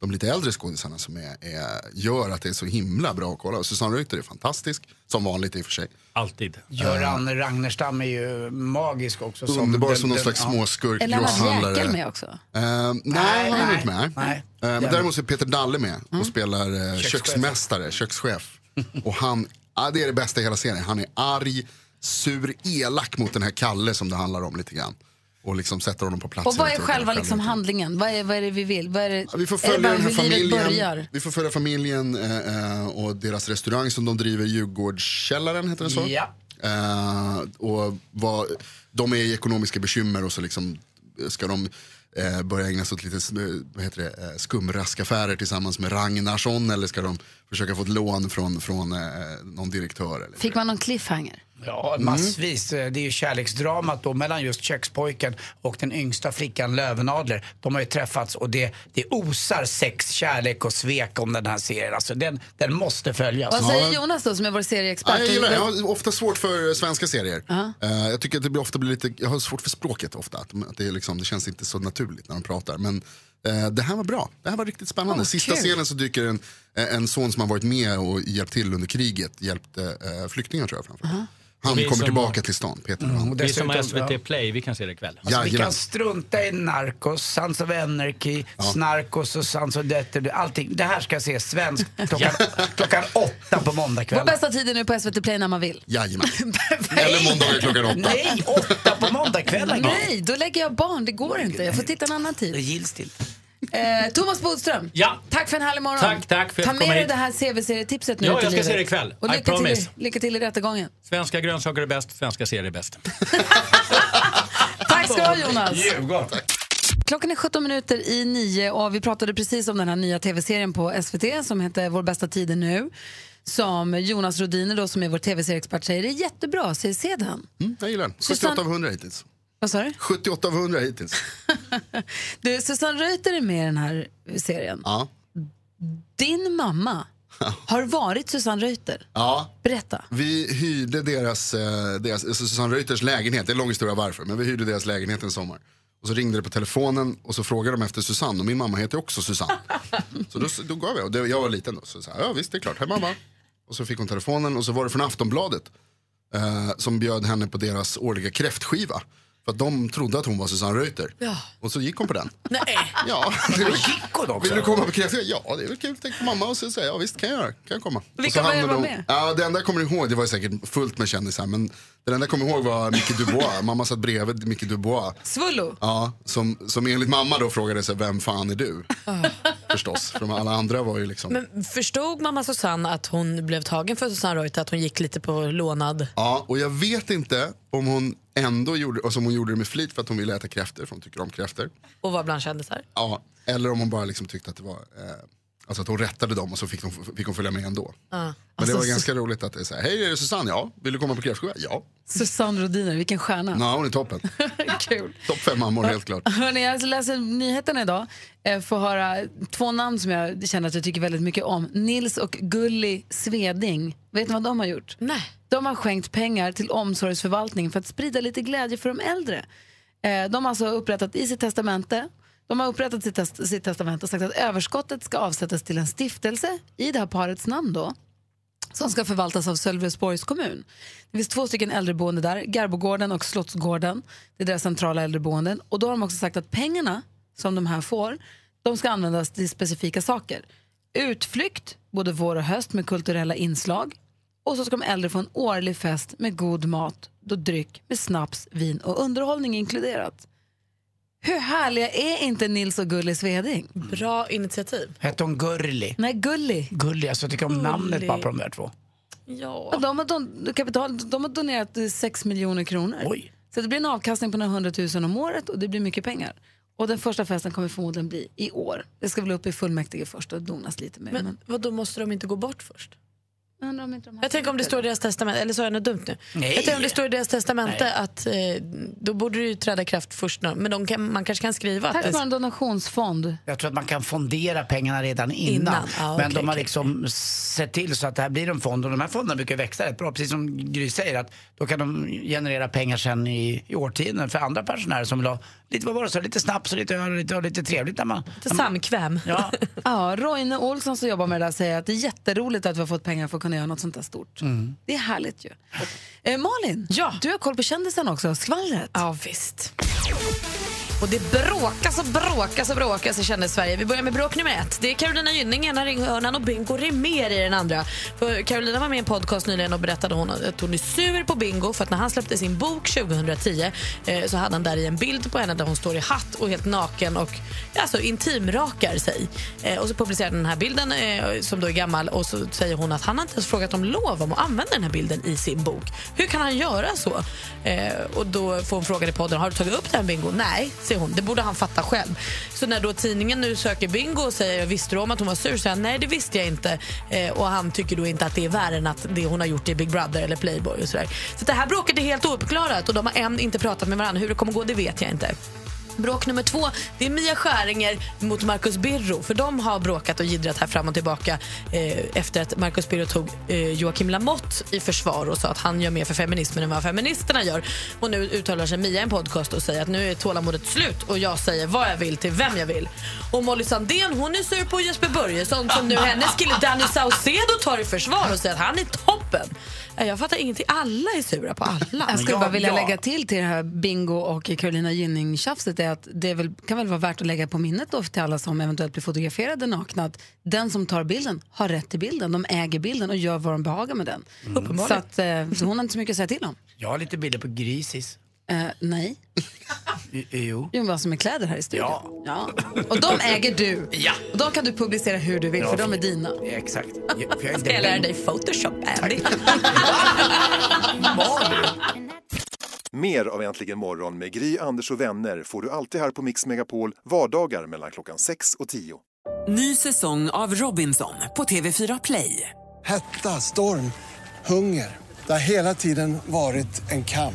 de lite äldre skådisarna som är, är, gör att det är så himla bra att kolla. Susanne Reuter är fantastisk, som vanligt i och för sig.
Alltid.
Göran Ragnerstam är ju magisk också.
Underbar som, någon
den-
slags
ja.
småskurk,
Eller
grosshandlare.
Jäkel med också?
Eh, nej,
Nej,
han är
nej,
inte med.
nej.
Eh, men däremot är Peter Dalle med och
Mm.
spelar eh,
Kökschef.
köksmästare, kökschef. och han, ja, det är det bästa i hela serien. Han är arg, sur, elak mot den här Kalle som det handlar om lite grann. Och liksom sätter honom på plats.
Och vad är själva liksom handlingen? Vad är, vad är det vi vill? Vad är det,
Vi får
är det
följa den här familjen,
börjar?
vi får följa familjen eh, eh, och deras restaurang som de driver, Djurgårdskällaren heter den så?
Ja.
Eh, och vad, de är i ekonomiska bekymmer och så liksom ska de eh, börja ägna sig åt lite sm- vad heter det, eh, skumraskaffärer tillsammans med Ragnarsson eller ska de försöka få ett lån från, från eh, någon direktör? Eller?
Fick man någon cliffhanger?
Ja, massvis. Det är ju kärleksdramat då mellan just kökspojken och den yngsta flickan Lövenadler. De har ju träffats och det, det osar sex, kärlek och svek om den här serien. Alltså den, den måste följas.
Vad säger Jonas då som är vår serieexpert?
Ja, jag gillar det. Jag har ofta svårt för svenska serier.
Ja.
Eh, jag tycker att det blir ofta blir lite, jag har svårt för språket ofta. Att, att det, är liksom, det känns inte så naturligt när de pratar. Men eh, det här var bra. Det här var riktigt spännande.
Åh,
Sista
kul.
scenen så dyker en, en son som har varit med och hjälpt till under kriget. Hjälpte eh, flyktingar tror jag framförallt. Han kommer
som-
tillbaka till stan, Peter.
Mm,
Vi som har SVT Play, vi kan se det ikväll.
Alltså, vi kan strunta i Narcos, Sons of Anarchy, Snarkos och Sons of Death. Allting. Det här ska ses svenskt klockan, klockan åtta på
Vår
måndagskvällen.
bästa tid är nu på SVT Play när man vill.
Jajamän. Eller måndagar klockan åtta.
Nej, åtta på måndagskvällen.
Nej, då lägger jag barn. Det går inte. Jag får titta en annan
Det
tid.
gills till.
Eh, Thomas Bodström,
Ja.
tack för en härlig morgon.
Tack, tack för
Ta med dig
hit.
det här CV-serietipset nu
Ja,
i
jag ska
livet.
se det ikväll.
Och
I
lycka till,
promise.
lycka till i rättegången.
Svenska grönsaker är bäst, svenska serier är bäst.
Tack ska du ha Jonas.
Djurgården.
Klockan är 17 minuter i nio och vi pratade precis om den här nya tv-serien på SVT som heter Vår bästa tider nu. Som Jonas Rodiner då, som är vår tv-serieexpert säger är jättebra, så se den.
Mm, jag gillar den.
Susanne-
78 av 100 hittills.
Vad sa du?
78 av 100 hittills.
du? Susanne Reuter är med i den här serien.
Ja.
Din mamma har varit Susanne Reuter.
ja.
Berätta.
Vi hyrde deras, eh, deras alltså Susanne Reuters lägenhet, det är en lång historia varför, men vi hyrde deras lägenhet en sommar. Och så ringde det på telefonen och så frågade de efter Susanne och min mamma heter också Susanne. så då, då gav jag, och det, jag var liten då, så sa ja visst det är klart, hej mamma. Och så fick hon telefonen och så var det från Aftonbladet eh, som bjöd henne på deras årliga kräftskiva. För att de trodde att hon var Susanne Reuter.
Ja.
Och så gick hon på den.
Nej.
Ja,
Gick hon också?
Vill du komma på kräftskiva? Ja, det är väl kul, tänkte mamma. Och så säger jag, ja visst kan jag göra, kan jag komma.
Vilka var det var med?
Ja, det enda jag kommer ihåg, det var säkert fullt med kändisar, men det enda jag kommer ihåg var Micke Dubois. mamma satt bredvid Micke Dubois.
Svullo.
Ja, som, som enligt mamma då frågade sig, vem fan är du? Förstås, för de alla andra var ju liksom...
Men förstod mamma Susanne att hon blev tagen för Susanne Reuter, att hon gick lite på lånad?
Ja, och jag vet inte om hon ändå gjorde, alltså om hon gjorde det med flit för att hon ville äta kräftor, för hon tycker om kräftor.
Och var bland kändisar?
Ja, eller om hon bara liksom tyckte att det var, eh, alltså att hon rättade dem och så fick, de, fick hon följa med ändå.
Ja.
Men
Alltså,
det var
så-
ganska roligt att det är så här, hej är det Susanne? Ja. Vill du komma på kräftskiva? Ja.
Susanne Rodiner, vilken stjärna.
Ja, hon är toppen.
Kul.
Topp fem mammor helt klart.
Hörrni, jag läser nyheterna idag. Eh, får höra två namn som jag känner att jag tycker väldigt mycket om. Nils och Gulli Sveding. Vet ni vad de har gjort?
Nej.
De har skänkt pengar till omsorgsförvaltning för att sprida lite glädje för de äldre. Eh, de har alltså upprättat i sitt testamente de har upprättat sitt, test, sitt testamente och sagt att överskottet ska avsättas till en stiftelse i det här parets namn då som ska förvaltas av Sölvesborgs kommun. Det finns två stycken äldreboenden där, Garbogården och Slottsgården. Det är deras centrala äldreboenden. Och då har de också sagt att pengarna som de här får, de ska användas till specifika saker. Utflykt, både vår och höst med kulturella inslag. Och så ska de äldre få en årlig fest med god mat, då dryck med snaps, vin och underhållning inkluderat. Hur härliga är inte Nils och Gulli Sveding?
Bra initiativ.
Hette hon Gurli?
Nej, Gulli.
Gulli, alltså jag tycker om
Gulli.
namnet bara på de där två.
Ja.
De, har don, kapital, de har donerat eh, 6 miljoner kronor.
Oj.
Så det blir en avkastning på några hundratusen om året och det blir mycket pengar. Och den första festen kommer förmodligen bli i år. Det ska väl upp i fullmäktige först och donas lite mer.
Men,
Men,
vad då måste de inte gå bort först?
Jag undrar om inte de har
Jag tänker om det står i deras testamente, eller så är jag något dumt nu?
Nej.
Jag tänker om det står i deras testamente att eh, då borde det ju träda kraft först. nu. Men de kan, man kanske kan skriva
Tack
att
vare en donationsfond.
Jag tror att man kan fondera pengarna redan innan.
Innan, ja,
Men
okej,
de har
okej.
liksom sett till så att det här blir en fond och de här fonderna brukar växa rätt bra. Precis som Gry säger att då kan de generera pengar sen i, i årtionden för andra pensionärer som vill ha lite, vad var det, så, lite snaps och lite öl och lite, lite trevligt. När man,
Lite samkväm.
Ja.
Ja, Roine Olsson som jobbar med det där säger att det är jätteroligt att vi har fått pengar för att kunna göra något sånt där stort.
Mm.
Det är härligt ju. Eh, Malin, du har koll på kändisen också, skvallret.
Ja, visst. Och det bråkas och bråkas och bråkas i kändes Sverige. Vi börjar med bråk nummer ett. Det är Carolina Gynning i ena ringhörnan och Bingo Rimér i den andra. För Carolina var med i en podcast nyligen och berättade hon att hon är sur på Bingo för att när han släppte sin bok 2010 eh, så hade han där i en bild på henne där hon står i hatt och helt naken och alltså, intimrakar sig. Eh, och så publicerade den här bilden eh, som då är gammal och så säger hon att han har inte ens frågat om lov om att använda den här bilden i sin bok. Hur kan han göra så? Eh, och då får hon frågan i podden, har du tagit upp det här Bingo? Nej, säger hon. Det borde han fatta själv. Så när då tidningen nu söker Bingo och säger, visste du om att hon var sur? Säger han, nej det visste jag inte. Eh, och han tycker då inte att det är värre än att det hon har gjort i Big Brother eller Playboy och sådär. Så det här bråket är helt ouppklarat och de har än inte pratat med varandra. Hur det kommer gå, det vet jag inte. Bråk nummer två det är Mia Skäringer mot Marcus Birro. För De har bråkat och jiddrat här fram och tillbaka eh, efter att Marcus Birro tog eh, Joakim Lamotte i försvar och sa att han gör mer för feminismen än vad feministerna gör. Och Nu uttalar sig Mia i en podcast och säger att nu är tålamodet slut och jag säger vad jag vill till vem jag vill. Och Molly Sandén hon är sur på Jesper Börjesson som nu hennes kille Danny Saucedo tar i försvar och säger att han är toppen. Jag fattar ingenting. Alla är sura på alla.
Jag skulle bara vilja lägga till till det här Bingo och Carolina Gynning-tjafset är att det väl, kan väl vara värt att lägga på minnet då till alla som eventuellt blir fotograferade nakna att den som tar bilden har rätt till bilden. De äger bilden och gör vad de behagar med den.
Mm.
Så, att, eh, så hon har inte så mycket att säga till om.
Jag har lite bilder på Grisis.
Eh, nej.
I- Jo.
Jo, vad som är kläder här i studion.
Ja.
Ja. Och de äger du.
Ja.
Och de kan du publicera hur du vill, för de är dina.
Exakt. Jag, för jag är
Ska jag lära dig Photoshop, Andy?
Mer av Äntligen morgon med Gry, Anders och vänner får du alltid här på Mix Megapol vardagar mellan klockan 6 och 10.
Ny säsong av Robinson på TV4 Play.
Hetta, storm, hunger. Det har hela tiden varit en kamp.